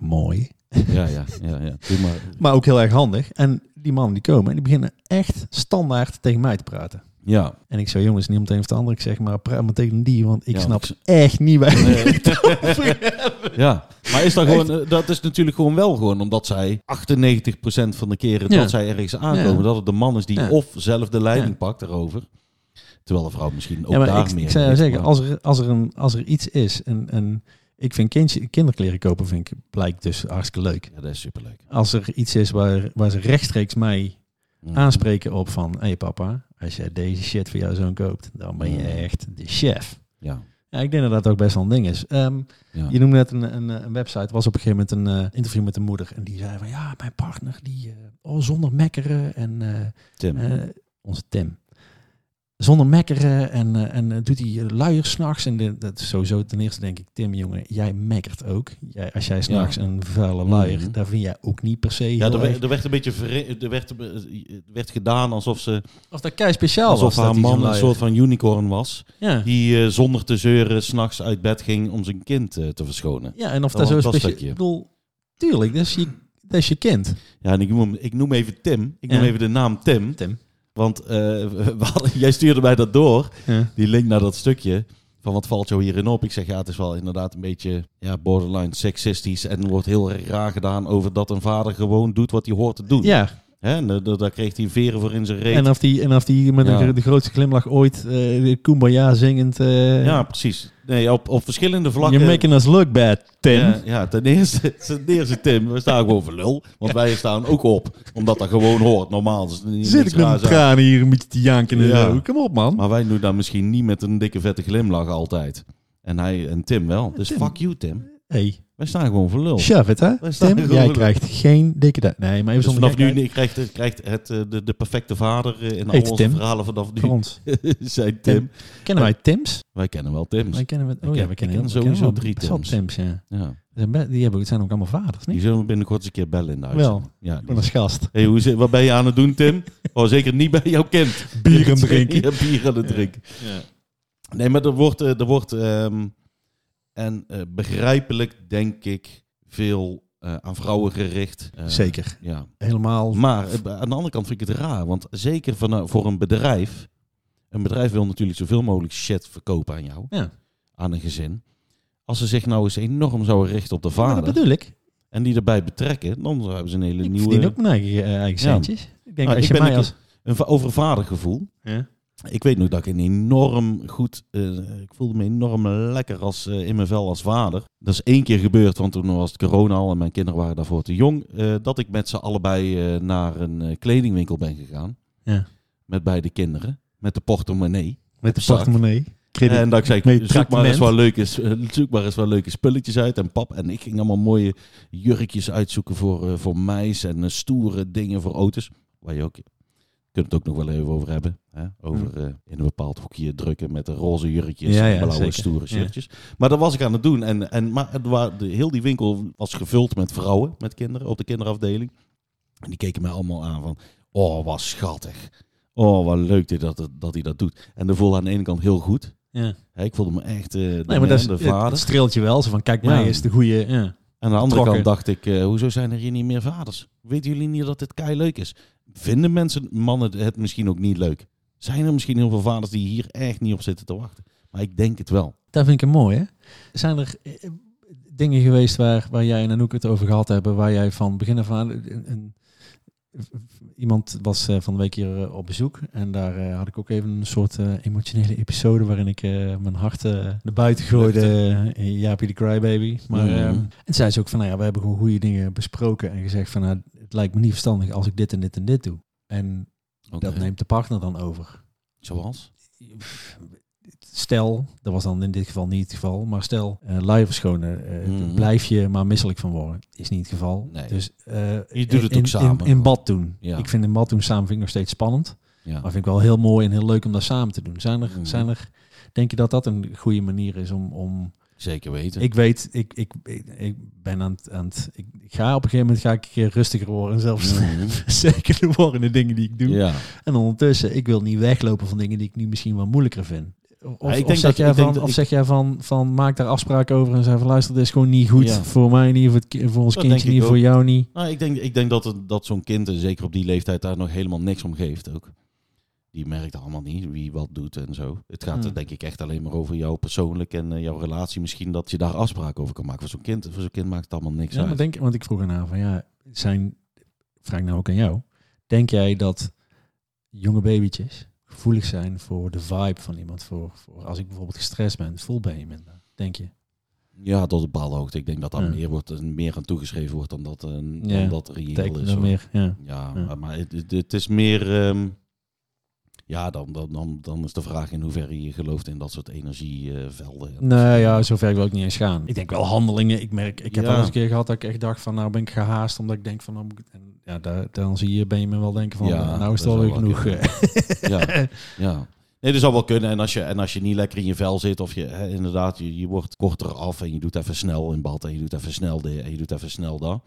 mooi. Ja, ja, ja, ja. Doe maar. Maar ook heel erg handig. En die mannen die komen en die beginnen echt standaard tegen mij te praten. Ja. En ik zei, jongens, niet om het een of het ander. Ik zeg maar, praat maar tegen die, want ik Ja, snap ik- echt niet waar Nee. Ja, maar is dat gewoon, eh, dat is natuurlijk gewoon wel gewoon omdat zij 98% van de keren Ja. dat zij ergens aankomen, Ja. dat het de man is die of zelf de leiding pakt erover. Terwijl de vrouw misschien ook Ja, maar daar ik, meer ik zou zeggen, als er, als, er een, als er iets is, en, en ik vind kindje, kinderkleren kopen, vind ik, blijkt dus hartstikke leuk. Ja, dat is superleuk. Als er iets is waar, waar ze rechtstreeks mij Mm. aanspreken op van, hé hey papa, als jij deze shit voor jouw zoon koopt, dan ben je Mm. echt de chef. Ja. Ja, ik denk dat dat ook best wel een ding is. Ehm, Ja. Je noemde net een, een, een website. Was op een gegeven moment een eh, interview met een moeder. En die zei van ja, mijn partner die eh, oh, zonder mekkeren en Tim. eh, onze Tim. Zonder mekkeren en, eh, en eh, doet hij luiers s'nachts. En de, dat is sowieso ten eerste denk ik, Tim jongen, jij mekkert ook. Jij, als jij s'nachts een vuile luier, Mhm. daar vind jij ook niet per se ja, er, werd- er werd een beetje er werd, er werd gedaan alsof ze Of dat kei speciaal alsof was. dat haar man een soort van unicorn was. Ja. Die eh, zonder te zeuren s'nachts uit bed ging om zijn kind eh, te verschonen. ja, en of Dat dat, zo dat speciaal... Ik bedoel, tuurlijk, dat is je, dat is je kind. Ja, en ik noem, ik noem even Tim. Ik noem Ja. even de naam Tim. Tim. Want eh, we hadden- jij stuurde mij dat door. Ja. die link naar dat stukje. Van wat valt jou hierin op? Ik zeg ja, het is wel inderdaad een beetje ja, borderline seksistisch. En wordt heel raar gedaan over dat een vader gewoon doet wat hij hoort te doen. ja, Hè? Daar kreeg hij veren voor in zijn reet. En of die, en of die met Ja. een, de grootste glimlach ooit uh, Kumbaya zingend... eh ja, precies. Nee, op, op verschillende vlakken. You're making us look bad, Tim. Ja, ja, ten eerste, ten eerste Tim, we staan gewoon voor lul. Want wij staan ook op, omdat dat gewoon hoort. Normaal niet Zit ik met mijn tranen hier een beetje te janken en Ja. zo. Kom op, man. Maar wij doen dat misschien niet met een dikke vette glimlach altijd. En hij en Tim wel. Dus Tim. fuck you, Tim. Hey, Wij staan gewoon voor lul. shove it, hè? Wij staan Tim, gewoon jij voor- krijgt geen dikke duim. Nee, maar even Dus zonder vanaf nu gekheid. krijgt, krijgt het, eh, de, de perfecte vader eh, in al Heet onze Tim. verhalen vanaf nu ons. zijn Tim. Kennen wij Tims? Wij kennen wel Tim's. Wij kennen, we, oh Ik ja, ken- we ik kennen, ken we sowieso kennen wel drie best wel Tims. Tims, ja. Ja. Zijn be- Die hebben, zijn ook allemaal vaders, Die niet? zullen we binnenkort eens een keer bellen in de Wel. uitzending. Ja, die- Van als gast. Hey, hoe zit, wat ben je aan het doen, Tim? Oh, zeker niet bij jouw kind. Bier aan het drinken. Ja, bier aan het drinken. Nee, maar er wordt, eh, er wordt ehm, en eh, begrijpelijk, denk ik, veel eh, aan vrouwen gericht. Eh, Zeker. Ja. Helemaal. Maar aan de andere kant vind ik het raar. Want zeker van, voor een bedrijf. Een bedrijf wil natuurlijk zoveel mogelijk shit verkopen aan jou. Ja. Aan een gezin. Als ze zich nou eens enorm zouden richten op de vader. dat bedoel ik. En die erbij betrekken. Dan hebben ze een hele Ik nieuwe... verdien ook mijn eigen, eigen Ja. centjes. Ik denk, Nou, als ik je ben mij een als... Een over vadergevoel. Ja. Ik weet nog dat ik een enorm goed... eh, ik voelde me enorm lekker als, eh, in mijn vel als vader. Dat is één keer gebeurd, want toen was het corona al en mijn kinderen waren daarvoor te jong. eh, dat ik met z'n allebei naar een kledingwinkel ben gegaan. Ja. Met beide kinderen. Met de portemonnee. Met de portemonnee. En dat ik zei, Met zoek maar, eens wat leuke, zoek maar eens wat leuke spulletjes uit. En pap en ik gingen allemaal mooie jurkjes uitzoeken voor, voor meis en stoere dingen voor auto's. Waar je ook, kunt het ook nog wel even over hebben. Hè? Over eh, in een bepaald hoekje drukken met de roze jurkjes Ja, en blauwe zeker. stoere Ja. shirtjes. Maar dat was ik aan het doen. En, en, maar het wa- de, heel die winkel was gevuld met vrouwen, met kinderen, op de kinderafdeling. En die keken mij allemaal aan van, oh wat schattig. Oh, wat leuk dit dat, dat hij dat doet. En dat voelde aan de ene kant heel goed. Ja. Ik voelde me echt eh, de, Nee, maar dat is, de het vader. streelt je wel. Zo van, kijk, mij is de goede. Aan de andere kant dacht ik, eh, hoezo zijn er hier niet meer vaders? Weten jullie niet dat dit kei leuk is? Vinden mensen, mannen, het misschien ook niet leuk? Zijn er misschien heel veel vaders die hier echt niet op zitten te wachten? Maar ik denk het wel. Dat vind ik mooi, hè? Zijn er eh, dingen geweest waar, waar jij en Anouk het over gehad hebben, waar jij van begin af aan... Een, een- iemand was eh, van de week hier eh, op bezoek en daar eh, had ik ook even een soort emotionele episode waarin ik mijn hart naar buiten gooide. Jaapie de Crybaby. Maar, Mhm. ehm, en zei ze ook van, nou ja, we hebben gewoon goede dingen besproken en gezegd van, nou, het lijkt me niet verstandig als ik dit en dit en dit doe. En dat neemt de partner dan over Zoals? Stel, dat was dan in dit geval niet het geval, maar stel, uh, lui verschonen, eh, Mhm. blijf je maar misselijk van worden. Is niet het geval. Nee. Dus eh, Je doet het in, ook samen. In, in bad doen. Ja. Ik vind in bad doen samen vind ik nog steeds spannend. Ja. Maar vind ik wel heel mooi en heel leuk om dat samen te doen. Zijn er, Mhm. zijn er denk je dat dat een goede manier is om... om Zeker weten. ik weet, ik, ik, ik, ik ben aan het... Aan het ik, ga op een gegeven moment ga ik een keer rustiger worden. En zelfs Mhm. zekerder worden in de dingen die ik doe. Ja. En ondertussen, ik wil niet weglopen van dingen die ik nu misschien wel moeilijker vind. Of, ik of denk zeg dat- jij ik van, of zeg jij van, van maak daar afspraken over en zeg van luister, dit is gewoon niet goed Ja. voor mij niet, voor, het, ki- voor ons Dat kindje niet, voor jou niet. Nou, ik denk, ik denk dat, het, dat zo'n kind, zeker op die leeftijd, daar nog helemaal niks om geeft ook. Die merkt allemaal niet wie wat doet en zo. Het gaat er Hmm. denk ik echt alleen maar over jou persoonlijk en eh, jouw relatie. Misschien dat je daar afspraken over kan maken. Voor zo'n kind, voor zo'n kind maakt het allemaal niks Ja, maar denk, want ik vroeg ernaar van ja, zijn, vraag ik nou ook aan jou, denk jij dat jonge babytjes gevoelig zijn voor de vibe van iemand? Voor, voor als ik bijvoorbeeld gestrest ben, voel ben je minder, denk je? Ja, tot een bepaalde hoogte. Ik denk dat daar Ja. meer, wordt, meer aan toegeschreven wordt dan dat, eh, dan Ja, dat reëel is. meer, ja. Ja, Ja. maar- het, het is meer... ehm, ja, dan, dan, dan, dan is de vraag in hoeverre je gelooft in dat soort energievelden. Nee, ja, zover wil ik niet eens gaan. Ik denk wel handelingen. Ik merk, ik heb Ja. wel eens een keer gehad dat ik echt dacht van, nou ben ik gehaast, omdat ik denk van, nou, moet ik- en ja, daar, dan zie je, ben je me wel denken van, Ja, nou is het dat alweer genoeg. ja, ja. Nee, dat zou wel kunnen. En als je, en als je niet lekker in je vel zit, of je hè, inderdaad, je, je wordt korter af en je doet even snel in bad en je doet even snel dit en je doet even snel dat.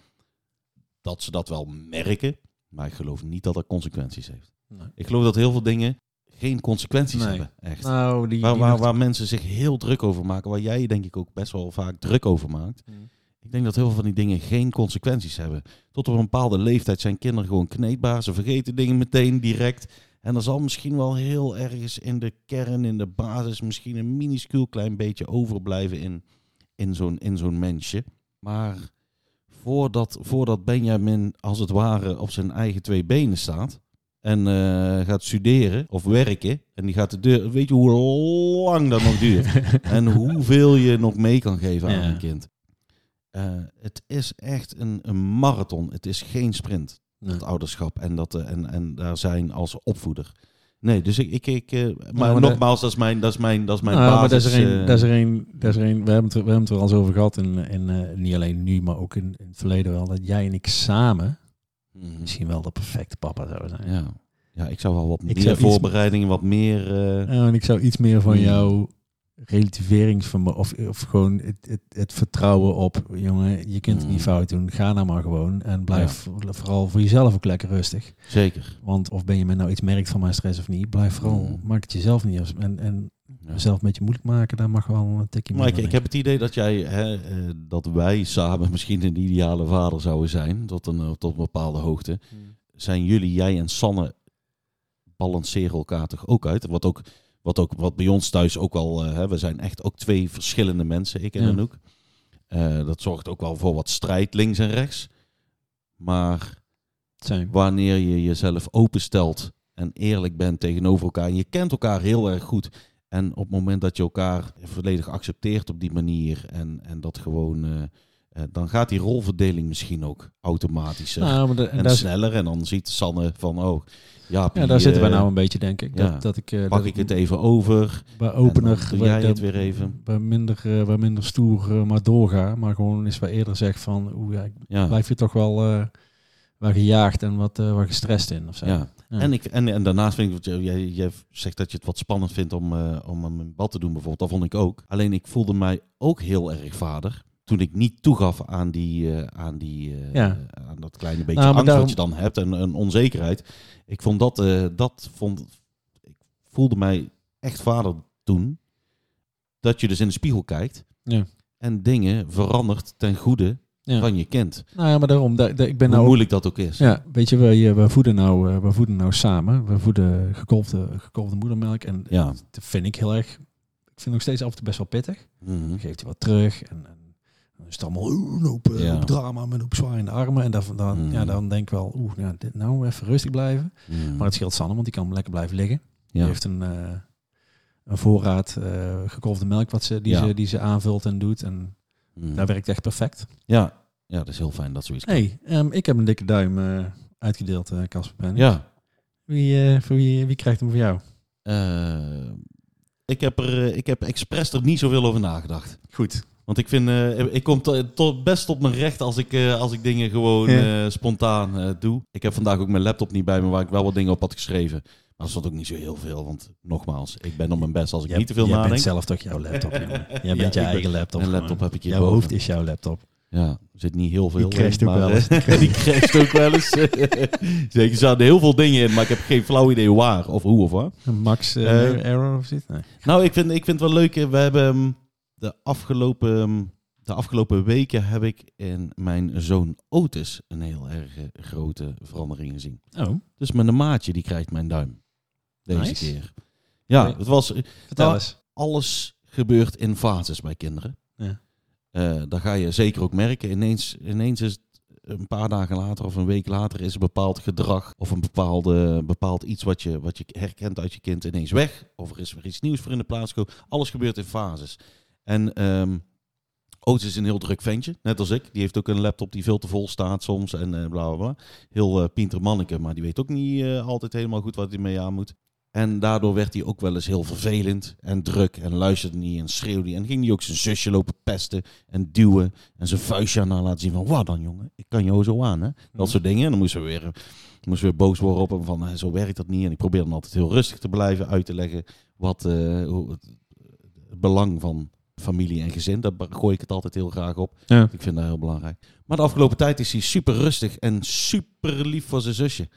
Dat ze dat wel merken, maar ik geloof niet dat dat consequenties heeft. Nee. Ik geloof dat heel veel dingen geen consequenties Nee. hebben, echt. Nou, die, waar, die waar, waar mensen zich heel druk over maken, waar jij denk ik ook best wel vaak druk over maakt. Mm. Ik denk dat heel veel van die dingen geen consequenties hebben. Tot op een bepaalde leeftijd zijn kinderen gewoon kneedbaar. Ze vergeten dingen meteen direct. En er zal misschien wel heel ergens in de kern, in de basis, misschien een minuscuul klein beetje overblijven in, in zo'n in zo'n mensje. Maar voordat, voordat Benjamin als het ware op zijn eigen twee benen staat en eh, gaat studeren of werken en die gaat de deur, weet je hoe lang dat nog duurt? en hoeveel je nog mee kan geven aan Ja. een kind. Eh, het is echt een, een marathon. Het is geen sprint, Nee. dat ouderschap en, dat, eh, en, en daar zijn als opvoeder. Nee, dus ik, ik, ik maar, maar nogmaals, dat is mijn, dat is mijn, dat is mijn Nou, maar basis. dat is er een, dat is er een, dat is er een, we hebben het, er- we hebben het er al eens over gehad, in, eh, niet alleen nu, maar ook in, in het verleden wel, dat jij en ik samen mhm. misschien wel de perfecte papa zouden zijn. Ja. ja, ik zou wel wat Ik meer zou voorbereidingen, wat meer... eh, Ja, en ik zou iets meer van Hmm. jouw relativeringsvermogen, of, of gewoon het, het, het vertrouwen op, jongen, je kunt het niet Hmm. fout doen, ga nou maar gewoon en blijf vooral voor jezelf ook lekker rustig. zeker. Want of ben je met nou iets merkt van mijn stress of niet, blijf vooral, Hmm. maak het jezelf niet als, en, en Ja. zelf een beetje moeilijk maken, daar mag wel een tikje Maar ik, ik heb het idee dat jij, hè, eh, dat wij samen misschien een ideale vader zouden zijn, tot een, eh, tot een bepaalde hoogte. Zijn jullie, jij en Sanne, balanceren elkaar toch ook uit? Wat ook, wat ook, wat bij ons thuis ook wel, eh, hè, we zijn echt ook twee verschillende mensen, ik en Ja. Anouk. Eh, dat zorgt ook wel voor wat strijd links en rechts. Maar zijn. wanneer je jezelf openstelt en eerlijk bent tegenover elkaar. En je kent elkaar heel erg goed. En op het moment dat je elkaar volledig accepteert op die manier en, en dat gewoon eh, eh, dan gaat die rolverdeling misschien ook automatischer Nou, en sneller. En dan ziet Sanne van, oh, ja, ja, daar zitten wij nou een beetje, denk ik. ja. Dat, dat ik, eh, Pak dat ik het even over. en opener, doe jij het weer even. waar minder, eh, waar minder stoer eh, maar doorga. Maar gewoon eens wat eerder zeg van, oeh, ja, ik Ja. blijf je toch wel eh wat gejaagd en wat, eh, wat gestrest in. Of zo. Ja. Ja. En, ik, en, en daarnaast vind ik, jij, jij, zegt dat je het wat spannend vindt om, eh, om hem in bad te doen bijvoorbeeld. Dat vond ik ook. Alleen ik voelde mij ook heel erg vader. Toen ik niet toegaf aan, die, eh, aan, die, Ja. aan dat kleine beetje Nou, angst daarom- wat je dan hebt en een onzekerheid. Ik vond dat, dat vond, ik voelde mij echt vader toen. Dat je dus in de spiegel kijkt Ja. en dingen verandert ten goede Ja. van je kind. Nou ja, maar daarom, da- da- ik ben Hoe nou... moeilijk dat ook is. Ja, weet je, we, we, voeden nou, eh, we voeden nou samen. We voeden gekolfde, gekolfde moedermelk. En Ja. dat vind ik heel erg... Ik vind het nog steeds af en toe best wel pittig. Mhm. Dan geeft hij wat terug. En, en dan is het allemaal een hoop, eh, Ja. hoop drama met een hoop zwaar in de armen. En dan, dan, Mm. ja, dan denk ik wel, oeh, ja, dit nou even rustig blijven. Mhm. Maar het scheelt Sanne, want die kan lekker blijven liggen. Die heeft een, eh, een voorraad gekolfde melk wat ze, die, Ja. ze, die ze aanvult en doet. En Mhm. daar werkt echt perfect. Ja. ja, dat is heel fijn dat zoiets hey, ehm, ik heb een dikke duim eh, uitgedeeld, eh Casper. Ja, Wie, eh, voor wie, wie krijgt hem voor jou? ik, heb er, ik heb expres er niet zoveel over nagedacht. Goed. Want ik vind, eh, ik kom to- best op mijn recht als ik, als ik dingen gewoon Ja. spontaan doe. Ik heb vandaag ook mijn laptop niet bij me waar ik wel wat dingen op had geschreven. Maar stond ook niet zo heel veel, want nogmaals, ik ben op mijn best als ik Jij- niet te veel jij nadenk. bent zelf toch jouw laptop, jongen. Jij Ja, bent je eigen laptop. Mijn laptop heb ik hier Jouw boven. hoofd is jouw laptop. Ja, er zit niet heel veel Die in. ook maar, wel eens. eh, die crasht ook wel eens. Zeker, er zaten heel veel dingen in, maar ik heb geen flauw idee waar of hoe of wat. Max eh Eh, Error of zit? Nee. Nou, ik vind, ik vind het wel leuk. We hebben ehm, de afgelopen, ehm, de afgelopen weken heb ik in mijn zoon Otis een heel erg eh, grote verandering gezien. Oh, Dus mijn maatje die krijgt mijn duim. Deze Nice. keer. Ja, het was vertel eens. alles gebeurt in fases bij kinderen. Ja. Dat ga je zeker ook merken. Ineens, ineens is het een paar dagen later of een week later is een bepaald gedrag of een bepaalde, bepaald iets wat je, wat je herkent uit je kind ineens weg. Of er is weer iets nieuws voor in de plaats gekomen. Alles gebeurt in fases. En ehm Otis is een heel druk ventje, net als ik. Die heeft ook een laptop die veel te vol staat soms en eh, bla bla bla. Heel eh pinter manneke, maar die weet ook niet altijd helemaal goed wat hij mee aan moet. En daardoor werd hij ook wel eens heel vervelend en druk en luisterde niet en schreeuwde. En ging hij ook zijn zusje lopen pesten en duwen en zijn vuistje aan haar laten zien van... Wat dan jongen, ik kan jou zo aan hè. Dat soort dingen. En dan moesten we weer, moesten we weer boos worden op hem van "Eh, zo werkt dat niet. En ik probeerde dan altijd heel rustig te blijven uit te leggen wat eh, het, het belang van familie en gezin. Daar gooi ik het altijd heel graag op. Ja. Ik vind dat heel belangrijk. Maar de afgelopen tijd is hij super rustig en super lief voor zijn zusje.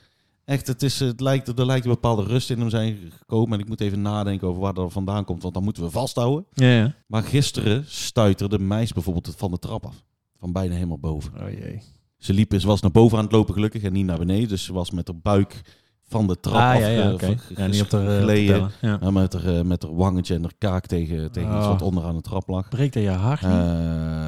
Echt, het, is, het lijkt, er lijkt een bepaalde rust in hem zijn gekomen. En ik moet even nadenken over waar dat vandaan komt. Want dan moeten we vasthouden. Ja, ja. Maar gisteren stuiterde meis bijvoorbeeld van de trap af. Van bijna helemaal boven. Oh jee. Ze liep, ze was naar boven aan het lopen gelukkig en niet naar beneden. Dus ze was met haar buik van de trap ah, af ja, ja, eh, Ja, niet op de, uh, geleden. Ja. Ja, met, haar, eh, met haar wangetje en haar kaak tegen, tegen iets Oh. wat onderaan de trap lag. Breekt hij je haar niet? Eh,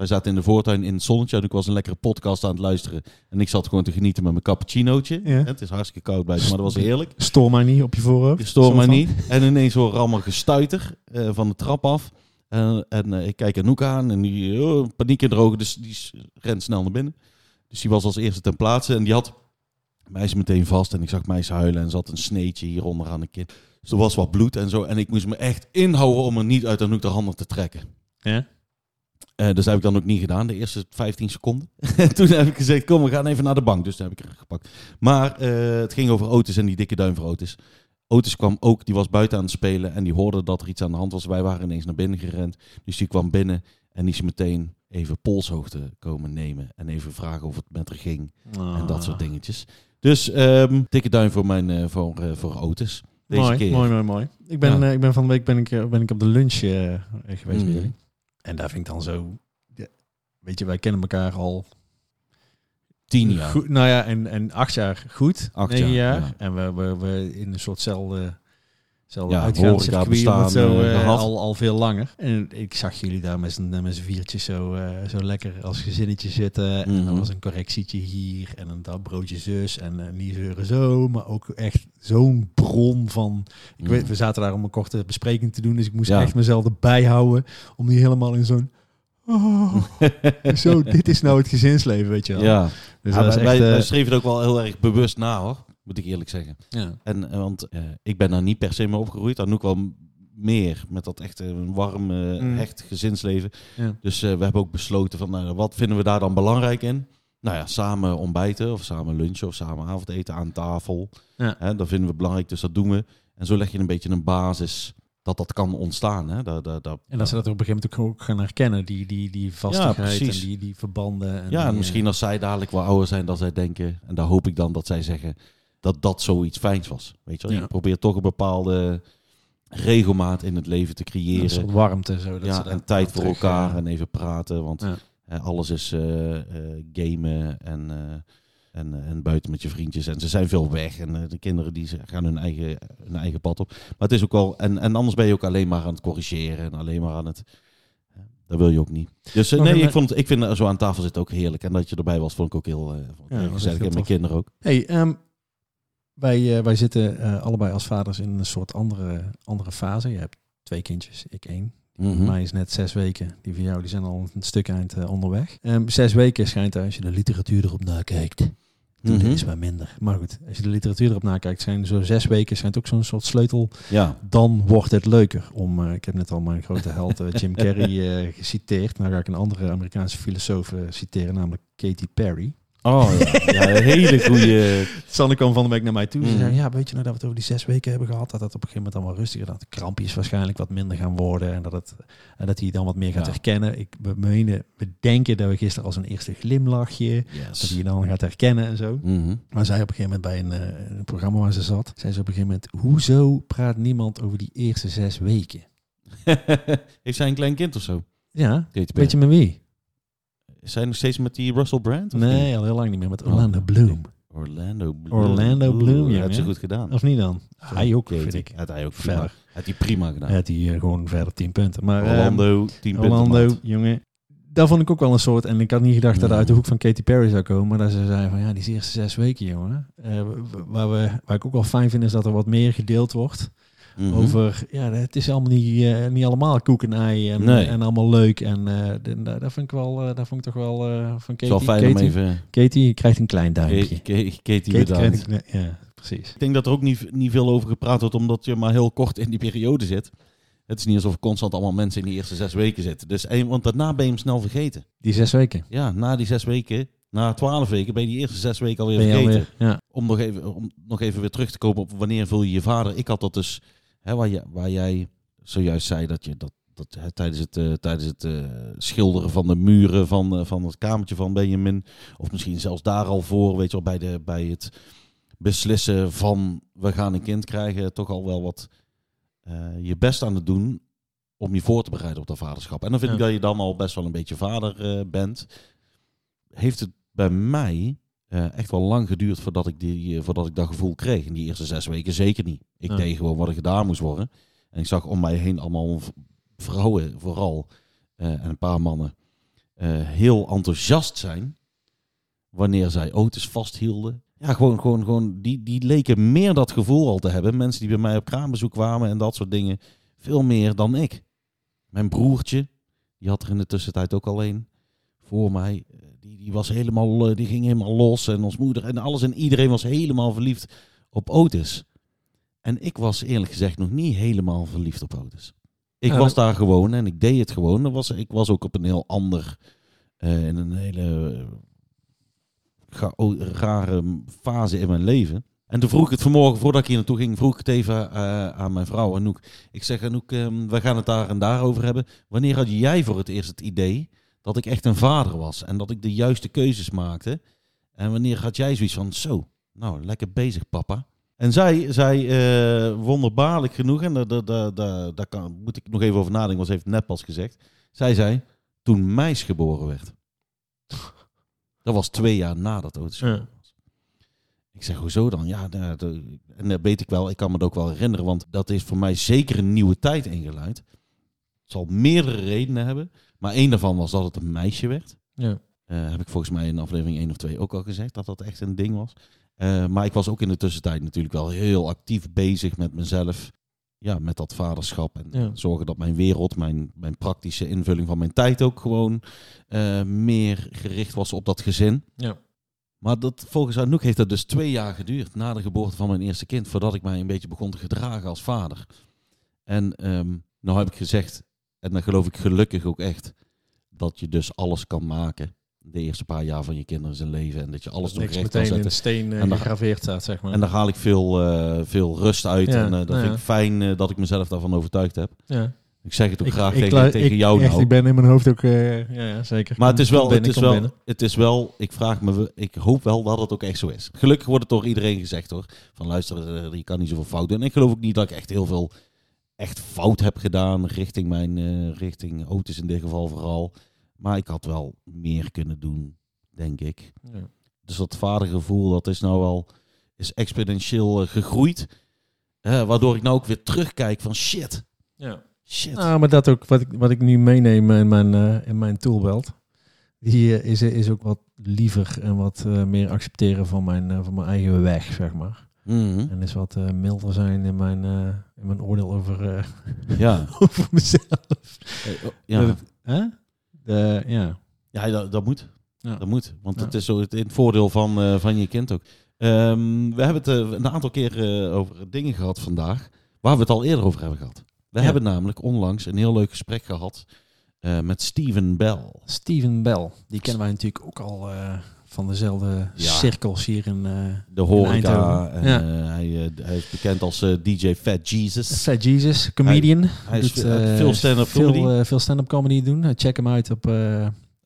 wij zaten in de voortuin in het zonnetje. En ik was een lekkere podcast aan het luisteren. En ik zat gewoon te genieten met mijn cappuccinootje. Ja. Het is hartstikke koud buiten, maar dat was heerlijk. Stoor mij niet op je voorhoofd. Zo mij niet. En ineens hoor ik allemaal gestuiter eh, van de trap af. En, en eh, ik kijk Anouk aan en die oh, paniek in de ogen. Dus die rent snel naar binnen. Dus die was als eerste ten plaatse. En die had meisje meteen vast. En ik zag meisje huilen. En zat een sneetje hieronder aan de kin. Dus er was wat bloed en zo. En ik moest me echt inhouden om er niet uit Anouk de handen te trekken. Ja? Eh, dus dat heb ik dan ook niet gedaan, de eerste 15 seconden. En toen heb ik gezegd, kom, we gaan even naar de bank. Dus toen heb ik er gepakt. Maar eh, het ging over Otis en die dikke duim voor Otis. Otis kwam ook, die was buiten aan het spelen en die hoorde dat er iets aan de hand was. Wij waren ineens naar binnen gerend. Dus die kwam binnen en die is meteen even polshoogte komen nemen. En even vragen of het met haar ging en dat soort dingetjes. Dus ehm, dikke duim voor, mijn, eh, voor, voor Otis. Deze mooi, keer. mooi, mooi, mooi. Ik ben, Ja. ik ben van de week ben ik, ben ik op de lunch geweest bij jullie. En daar vind ik dan zo... ja, weet je, wij kennen elkaar al... Tien jaar. Goed, nou ja, en, en acht jaar goed. Acht negen jaar, jaar. ja. En we, we, we in een soortzelfde... Zelfde Ja, uitgaanscircuit, zo, eh, eh, gehad. al, al veel langer. En ik zag jullie daar met z'n met z'n viertjes zo, eh, zo lekker als gezinnetje zitten. En Mhm. er was een correctietje hier en een dat broodje zus en eh, niet zeuren zo. Maar ook echt zo'n bron van... Ik weet, we zaten daar om een korte bespreking te doen, dus ik moest Ja. echt mezelf erbij houden om niet helemaal in zo'n... Oh, zo, dit is nou het gezinsleven, weet je wel. Ja, Dus Ja, dat is wij, echt... wij, eh, wij schreven het ook wel heel erg bewust na hoor, moet ik eerlijk zeggen. ja. En, eh, want eh, ik ben daar niet per se mee opgegroeid. Anouk wel meer met dat echt een warm, Mm. hecht gezinsleven. Ja. Dus eh, we hebben ook besloten van nou, wat vinden we daar dan belangrijk in? Nou ja, samen ontbijten of samen lunchen of samen avondeten aan tafel. Ja. Hè, dat vinden we belangrijk, dus dat doen we. En zo leg je een beetje een basis dat dat kan ontstaan. Hè? Dat, dat, dat, En dat ze dat op een gegeven moment ook gaan herkennen, die, die, die vastigheid precies. en die, die verbanden. En Ja, en misschien als zij dadelijk wel ouder zijn dan zij denken. En daar hoop ik dan dat zij zeggen dat dat zoiets fijns was. Weet je wel? Ja. Je probeert toch een bepaalde regelmaat in het leven te creëren. een soort warmte. Zo, dat ja, ze dat en tijd voor terug, elkaar en even praten. Want Ja. alles is eh, eh, gamen en, eh, en, en buiten met je vriendjes. En ze zijn veel weg. En de kinderen die ze gaan hun eigen, hun eigen pad op. Maar het is ook wel... En, en anders ben je ook alleen maar aan het corrigeren. En alleen maar aan het... Dat wil je ook niet. Dus eh, nee, ik, vond het, ik vind zo aan tafel zitten ook heerlijk. En dat je erbij was, vond ik ook heel, vond ik Ja, heel gezellig. En mijn kinderen ook. Hey, ehm, wij, eh, wij zitten eh, allebei als vaders in een soort andere, andere fase. Je hebt twee kindjes, ik één. Mhm. Mij is net zes weken. Die van jou die zijn al een stuk eind eh, onderweg. Ehm, zes weken schijnt als je de literatuur erop nakijkt. Toen Mhm. is maar minder. Maar goed, als je de literatuur erop nakijkt, zijn zo zes weken schijnt ook zo'n soort sleutel. Ja. Dan wordt het leuker. Om, ik heb net al mijn grote held Jim Carrey geciteerd. Nou ga ik een andere Amerikaanse filosoof citeren, namelijk Katy Perry. Oh ja. ja, een hele goede... Sanne kwam van de week naar mij toe. Ze Mhm. zei, ja, weet je nou dat we het over die zes weken hebben gehad? Dat het op een gegeven moment allemaal rustiger, dat de krampjes waarschijnlijk wat minder gaan worden. En dat, het, en dat hij dan wat meer gaat Ja. herkennen. Ik, we, menen, we denken dat we gisteren als een eerste glimlachje, dat hij dan gaat herkennen en zo. Mhm. Maar zij op een gegeven moment bij een, eh, een programma waar ze zat, zei ze op een gegeven moment, hoezo praat niemand over die eerste zes weken? Heeft zij een klein kind of zo? Ja, weet je met wie? Is zij nog steeds met die Russell Brand? Nee, niet? al heel lang niet meer, met Oh, Orlando Bloom. Orlando Bloom. Orlando Bloom, ja, heeft ze goed gedaan. Of niet dan? Hij ook, vind ik. Had hij ook prima, Verder. had hij prima gedaan. Had hij eh, gewoon verder tien punten. Maar, ehm, Orlando, 10 punten. Orlando, maat. jongen. Dat vond ik ook wel een soort. En ik had niet gedacht dat het uit de hoek van Katy Perry zou komen. Maar dat ze zei van ja, die eerste zes weken, jongen. Eh, waar, we, waar ik ook wel fijn vind, is dat er wat meer gedeeld wordt. Mhm. Over, ja, het is allemaal niet, eh, niet allemaal koek en ei en, Nee. en allemaal leuk. En eh, de- da- dat vind ik wel, eh, dat vond ik toch wel eh, van is wel fijn om Katy, even... Katy, je krijgt een klein duimpje. Katy, Katy Katy bedankt. een ja, precies. Ik denk dat er ook niet, niet veel over gepraat wordt, omdat je maar heel kort in die periode zit. Het is niet alsof er constant allemaal mensen in die eerste zes weken zitten. Dus, want daarna ben je hem snel vergeten. Die zes weken. Ja, na die zes weken, na twaalf weken, ben je die eerste zes weken alweer vergeten. alweer, ja. Om, nog even, om nog even weer terug te komen op wanneer vul je je vader. Ik had dat dus, hè, waar, je, waar jij zojuist zei dat je dat, dat hè, tijdens het, eh, tijdens het eh, schilderen van de muren van, eh, van het kamertje van Benjamin, of misschien zelfs daar al voor, weet je wel, bij, de, bij het beslissen van we gaan een kind krijgen, toch al wel wat je best aan het doen om je voor te bereiden op dat vaderschap. En dan vind ik dat je dan al best wel een beetje vader bent. Heeft het bij mij eh, echt wel lang geduurd voordat ik, die, eh, voordat ik dat gevoel kreeg. In die eerste zes weken zeker niet. Ik Ja. deed gewoon wat er gedaan moest worden. En ik zag om mij heen allemaal vrouwen vooral eh, en een paar mannen heel enthousiast zijn wanneer zij auto's vasthielden. Ja, gewoon, gewoon, gewoon die, die leken meer dat gevoel al te hebben. Mensen die bij mij op kraambezoek kwamen en dat soort dingen. Veel meer dan ik. Mijn broertje, die had er in de tussentijd ook al een voor mij. Die, die was helemaal, eh, die ging helemaal los. En ons moeder en alles en iedereen was helemaal verliefd op auto's. En ik was eerlijk gezegd nog niet helemaal verliefd op auto's. Ik Ja, was daar gewoon en ik deed het gewoon. Was, ik was ook op een heel ander, eh, in een hele eh, rare fase in mijn leven. En toen vroeg ik het vanmorgen, voordat ik hier naartoe ging, vroeg ik het even aan mijn vrouw Anouk. Ik zeg Anouk, ehm, we gaan het daar en daar over hebben. Wanneer had jij voor het eerst het idee dat ik echt een vader was en dat ik de juiste keuzes maakte? En wanneer had jij zoiets van, zo, nou, lekker bezig papa. En zij, zij eh, wonderbaarlijk genoeg, en daar, daar, daar, daar, kan, moet ik nog even over nadenken, want ze heeft het net pas gezegd. Zij zei, toen Meis geboren werd. Dat was twee jaar nadat Otis Ja. was. Ik zeg, hoezo dan? Ja, dat- en dat weet ik wel. Ik kan me dat ook wel herinneren, want dat is voor mij zeker een nieuwe tijd ingeluid. Zal meerdere redenen hebben, maar één daarvan was dat het een meisje werd. Ja. Eh, heb ik volgens mij in aflevering 1 of 2 ook al gezegd dat dat echt een ding was. Eh, maar ik was ook in de tussentijd natuurlijk wel heel actief bezig met mezelf. ja, met dat vaderschap. En Ja. zorgen dat mijn wereld, mijn, mijn praktische invulling van mijn tijd ook gewoon eh, meer gericht was op dat gezin. Ja. Maar dat, volgens Anouk heeft dat dus twee jaar geduurd na de geboorte van mijn eerste kind, voordat ik mij een beetje begon te gedragen als vader. En ehm, nou heb ik gezegd, en dan geloof ik gelukkig ook echt, dat je dus alles kan maken de eerste paar jaar van je kinderen zijn leven. En dat je alles Dat nog recht kan meteen in zetten. de steen eh, En dan- gegraveerd staat, zeg maar. En daar haal ik veel, eh, veel rust uit. Ja, en eh, dat nou vind ik fijn dat ik mezelf daarvan overtuigd heb. ja. Ik zeg het ook graag ik, tegen, tegen jou echt, nou. Ik ben in mijn hoofd ook, ja, ja, zeker. Maar het is wel, binnen, het is wel, binnen. het is wel, ik vraag me, ik hoop wel dat het ook echt zo is. Gelukkig wordt het door iedereen gezegd hoor. Van luister, je kan niet zoveel fout doen. En ik geloof ook niet dat ik echt heel veel echt fout heb gedaan richting mijn, eh, richting Otis in dit geval vooral. Maar ik had wel meer kunnen doen, denk ik. Ja. Dus dat vadergevoel, dat is nou wel, is exponentieel eh, gegroeid. Eh, waardoor ik nou ook weer terugkijk van shit, Ja. shit. Nou, maar dat ook wat ik, wat ik nu meeneem in mijn, eh, in mijn toolbelt. Die is, is ook wat liever en wat eh, meer accepteren van mijn, eh, van mijn eigen weg, zeg maar. Mhm. En is wat eh, milder zijn in mijn, eh, in mijn oordeel over, eh, Ja. over mezelf. Oh, ja. Dat- Hè? De, ja. Ja, dat, dat moet. Ja. Dat moet. Want Ja. het is zo het, het voordeel van, van je kind ook. Ehm, we hebben het een aantal keer over dingen gehad vandaag. Waar we het al eerder over hebben gehad. We Ja. hebben namelijk onlangs een heel leuk gesprek gehad eh, met Steven Bell. Steven Bell, die kennen wij natuurlijk ook al van dezelfde Ja. cirkels hier in eh De horeca. Eindhoven. En, Ja. eh, hij, eh, hij is bekend als DJ Fat Jesus. Fat Jesus, comedian. Hij is Doet, veel- veel stand-up veel, comedy. veel stand-up comedy doen. Check hem uit op,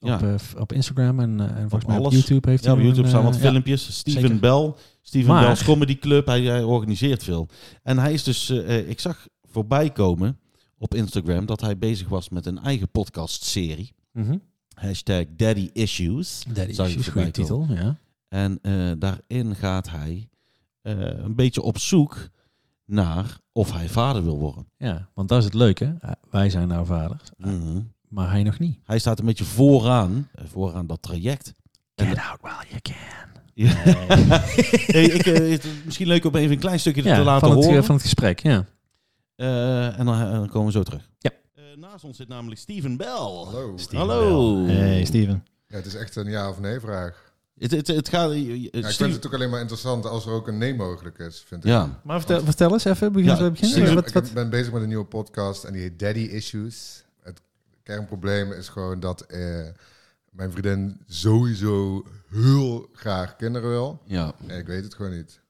op, op Instagram en, en volgens Op mij op alles. YouTube heeft Ja, hij op YouTube een, staan wat filmpjes. Steven zeker. Bell. Steven Maar- Bell's Comedy Club. Hij, hij organiseert veel. En hij is dus... ik zag voorbij komen op Instagram dat hij bezig was met een eigen podcastserie. Mhm. Hashtag Daddy Issues. Daddy Zag ik is een voorbij goede titel, ja. En eh, daarin gaat hij eh, een beetje op zoek naar of hij vader wil worden. Ja, want dat is het leuke. Wij zijn nou vaders, Mhm. maar hij nog niet. Hij staat een beetje vooraan, eh, vooraan dat traject. Get out while you can. Ja. hey, ik, het is misschien leuk om even een klein stukje Ja, te laten van het, horen. van het gesprek, ja. En dan, en dan komen we zo terug. Ja. Eh, naast ons zit namelijk Steven Bell. Hallo. Steven Hallo. Bell. Hey, Steven. Ja, het is echt een ja of nee vraag. Het, het, het gaat... Ja, ik Steve- vind het ook alleen maar interessant als er ook een nee mogelijk is, vind ik. ja. Maar vertel, vertel eens even, begin, Ja, ja, beginnen. Steven, wat, ik ben bezig met een nieuwe podcast en die heet Daddy Issues. Het kernprobleem is gewoon dat eh, mijn vriendin sowieso heel graag kinderen wil. ja. En ik weet het gewoon niet.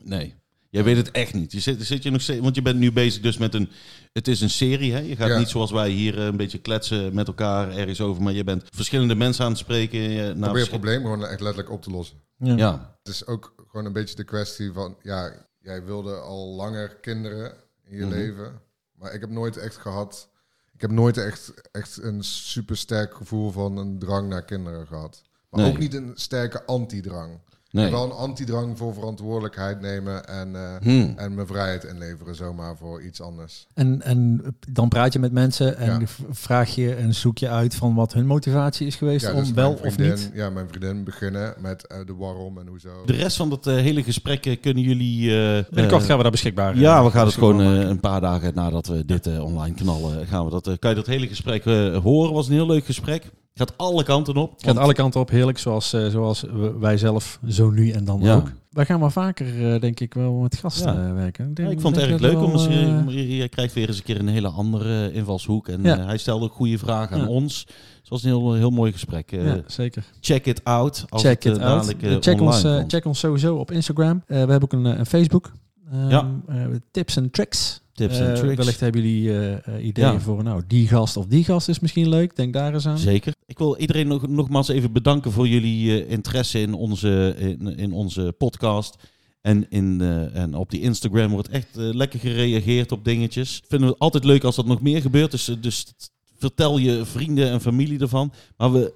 Nee. Jij weet het echt niet. Je zit, zit je nog steeds, want je bent nu bezig dus met een. Het is een serie, hè? Je gaat Ja. niet zoals wij hier eh, een beetje kletsen met elkaar ergens over, maar je bent verschillende mensen aan het spreken. eh, Ik naar probeer het probleem gewoon echt letterlijk op te lossen. ja. Ja, Het is ook gewoon een beetje de kwestie van, ja, jij wilde al langer kinderen in je Mhm. leven. Maar ik heb nooit echt gehad, ik heb nooit echt, echt een super sterk gevoel van een drang naar kinderen gehad. Maar Nee. ook niet een sterke antidrang. Nee. Wel een antidrang voor verantwoordelijkheid nemen en, eh, Hmm. en mijn vrijheid inleveren, zomaar voor iets anders. En, en dan praat je met mensen en Ja. vraag je en zoek je uit van wat hun motivatie is geweest Ja, om dus wel of niet. Ja, mijn vriendin beginnen met eh, de waarom en hoezo. De rest van dat eh, hele gesprek kunnen jullie. eh, Binnenkort gaan we daar beschikbaar. Ja, we gaan het gewoon eh, een paar dagen nadat we dit online knallen, gaan we dat, kan je dat hele gesprek horen. Was een heel leuk gesprek. Gaat alle kanten op. Gaat want- alle kanten op, heerlijk, zoals, eh, zoals wij zelf zo nu en dan Ja. ook. Wij gaan maar vaker, eh, denk ik, wel met gasten Ja. eh, werken. Denk- ik vond het erg leuk, je, je, je krijgt weer eens een keer een hele andere invalshoek. En hij stelde ook goede vragen aan ons. Het was een heel, heel mooi gesprek. Ja, zeker. Check it out. Als check het, it out. check, ons, komt. check ons sowieso op Instagram. We hebben ook een, een Facebook. Ehm, Ja. tips en tricks. Tips Eh, en tricks. Wellicht hebben jullie eh, eh, ideeën Ja. voor, nou, die gast of die gast is misschien leuk. Denk daar eens aan. Zeker. Ik wil iedereen nog, nogmaals even bedanken voor jullie eh, interesse in onze, in, in onze podcast. En, in, eh, en op die Instagram wordt echt eh, lekker gereageerd op dingetjes. Vinden we het altijd leuk als dat nog meer gebeurt. Dus, eh, dus vertel je vrienden en familie ervan. Maar we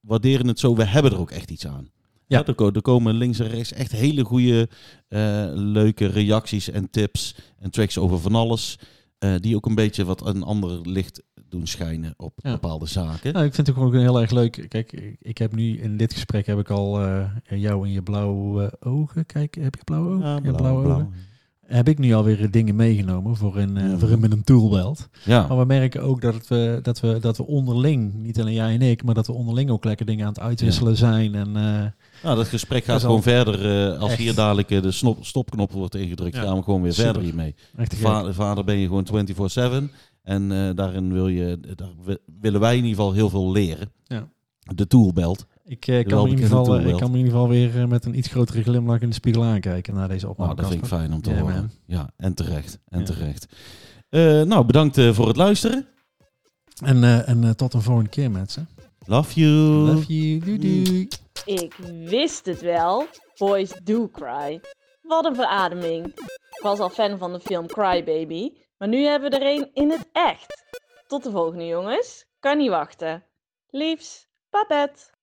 waarderen het zo. We hebben er ook echt iets aan. Ja. Ja. er, ko- komen links en rechts echt hele goede, eh, leuke reacties en tips en tracks over van alles. eh, die ook een beetje wat een ander licht doen schijnen op Ja. bepaalde zaken. Nou, ik vind het ook gewoon heel erg leuk. Kijk, ik- heb nu in dit gesprek heb ik al eh, jou in je blauwe ogen. Kijk, heb je blauwe ogen? Ja, Ja, blauw, blauwe blauw. ogen. heb ik nu alweer dingen meegenomen voor eh, Mhm. voor in met een toolbelt. Ja, Maar we merken ook dat, we, dat, we, dat we onderling, niet alleen jij en ik, maar dat we onderling ook lekker dingen aan het uitwisselen zijn. En nou, dat gesprek gaat gewoon verder. eh, als echt- hier dadelijk eh, de snop, stopknop wordt ingedrukt, Ja. gaan we gewoon weer Super. verder hiermee. echt te gek. Va- vader ben je gewoon 24-7. En eh, daarin wil je, daar willen wij in ieder geval heel veel leren. Ja. De toolbelt. Ik, kan in ieder geval, ik kan me in ieder geval weer met een iets grotere glimlach in de spiegel aankijken naar deze opname. Nou, dat vind ik fijn om te horen. man. Ja, en terecht. En Ja. terecht. Nou, bedankt voor het luisteren. En, en tot een volgende keer, mensen. Love you. Love you. Doei doei. Ik wist het wel. Boys do cry. Wat een verademing. Ik was al fan van de film Cry Baby, maar nu hebben we er een in het echt. Tot de volgende jongens. Kan niet wachten. Liefs, Babette.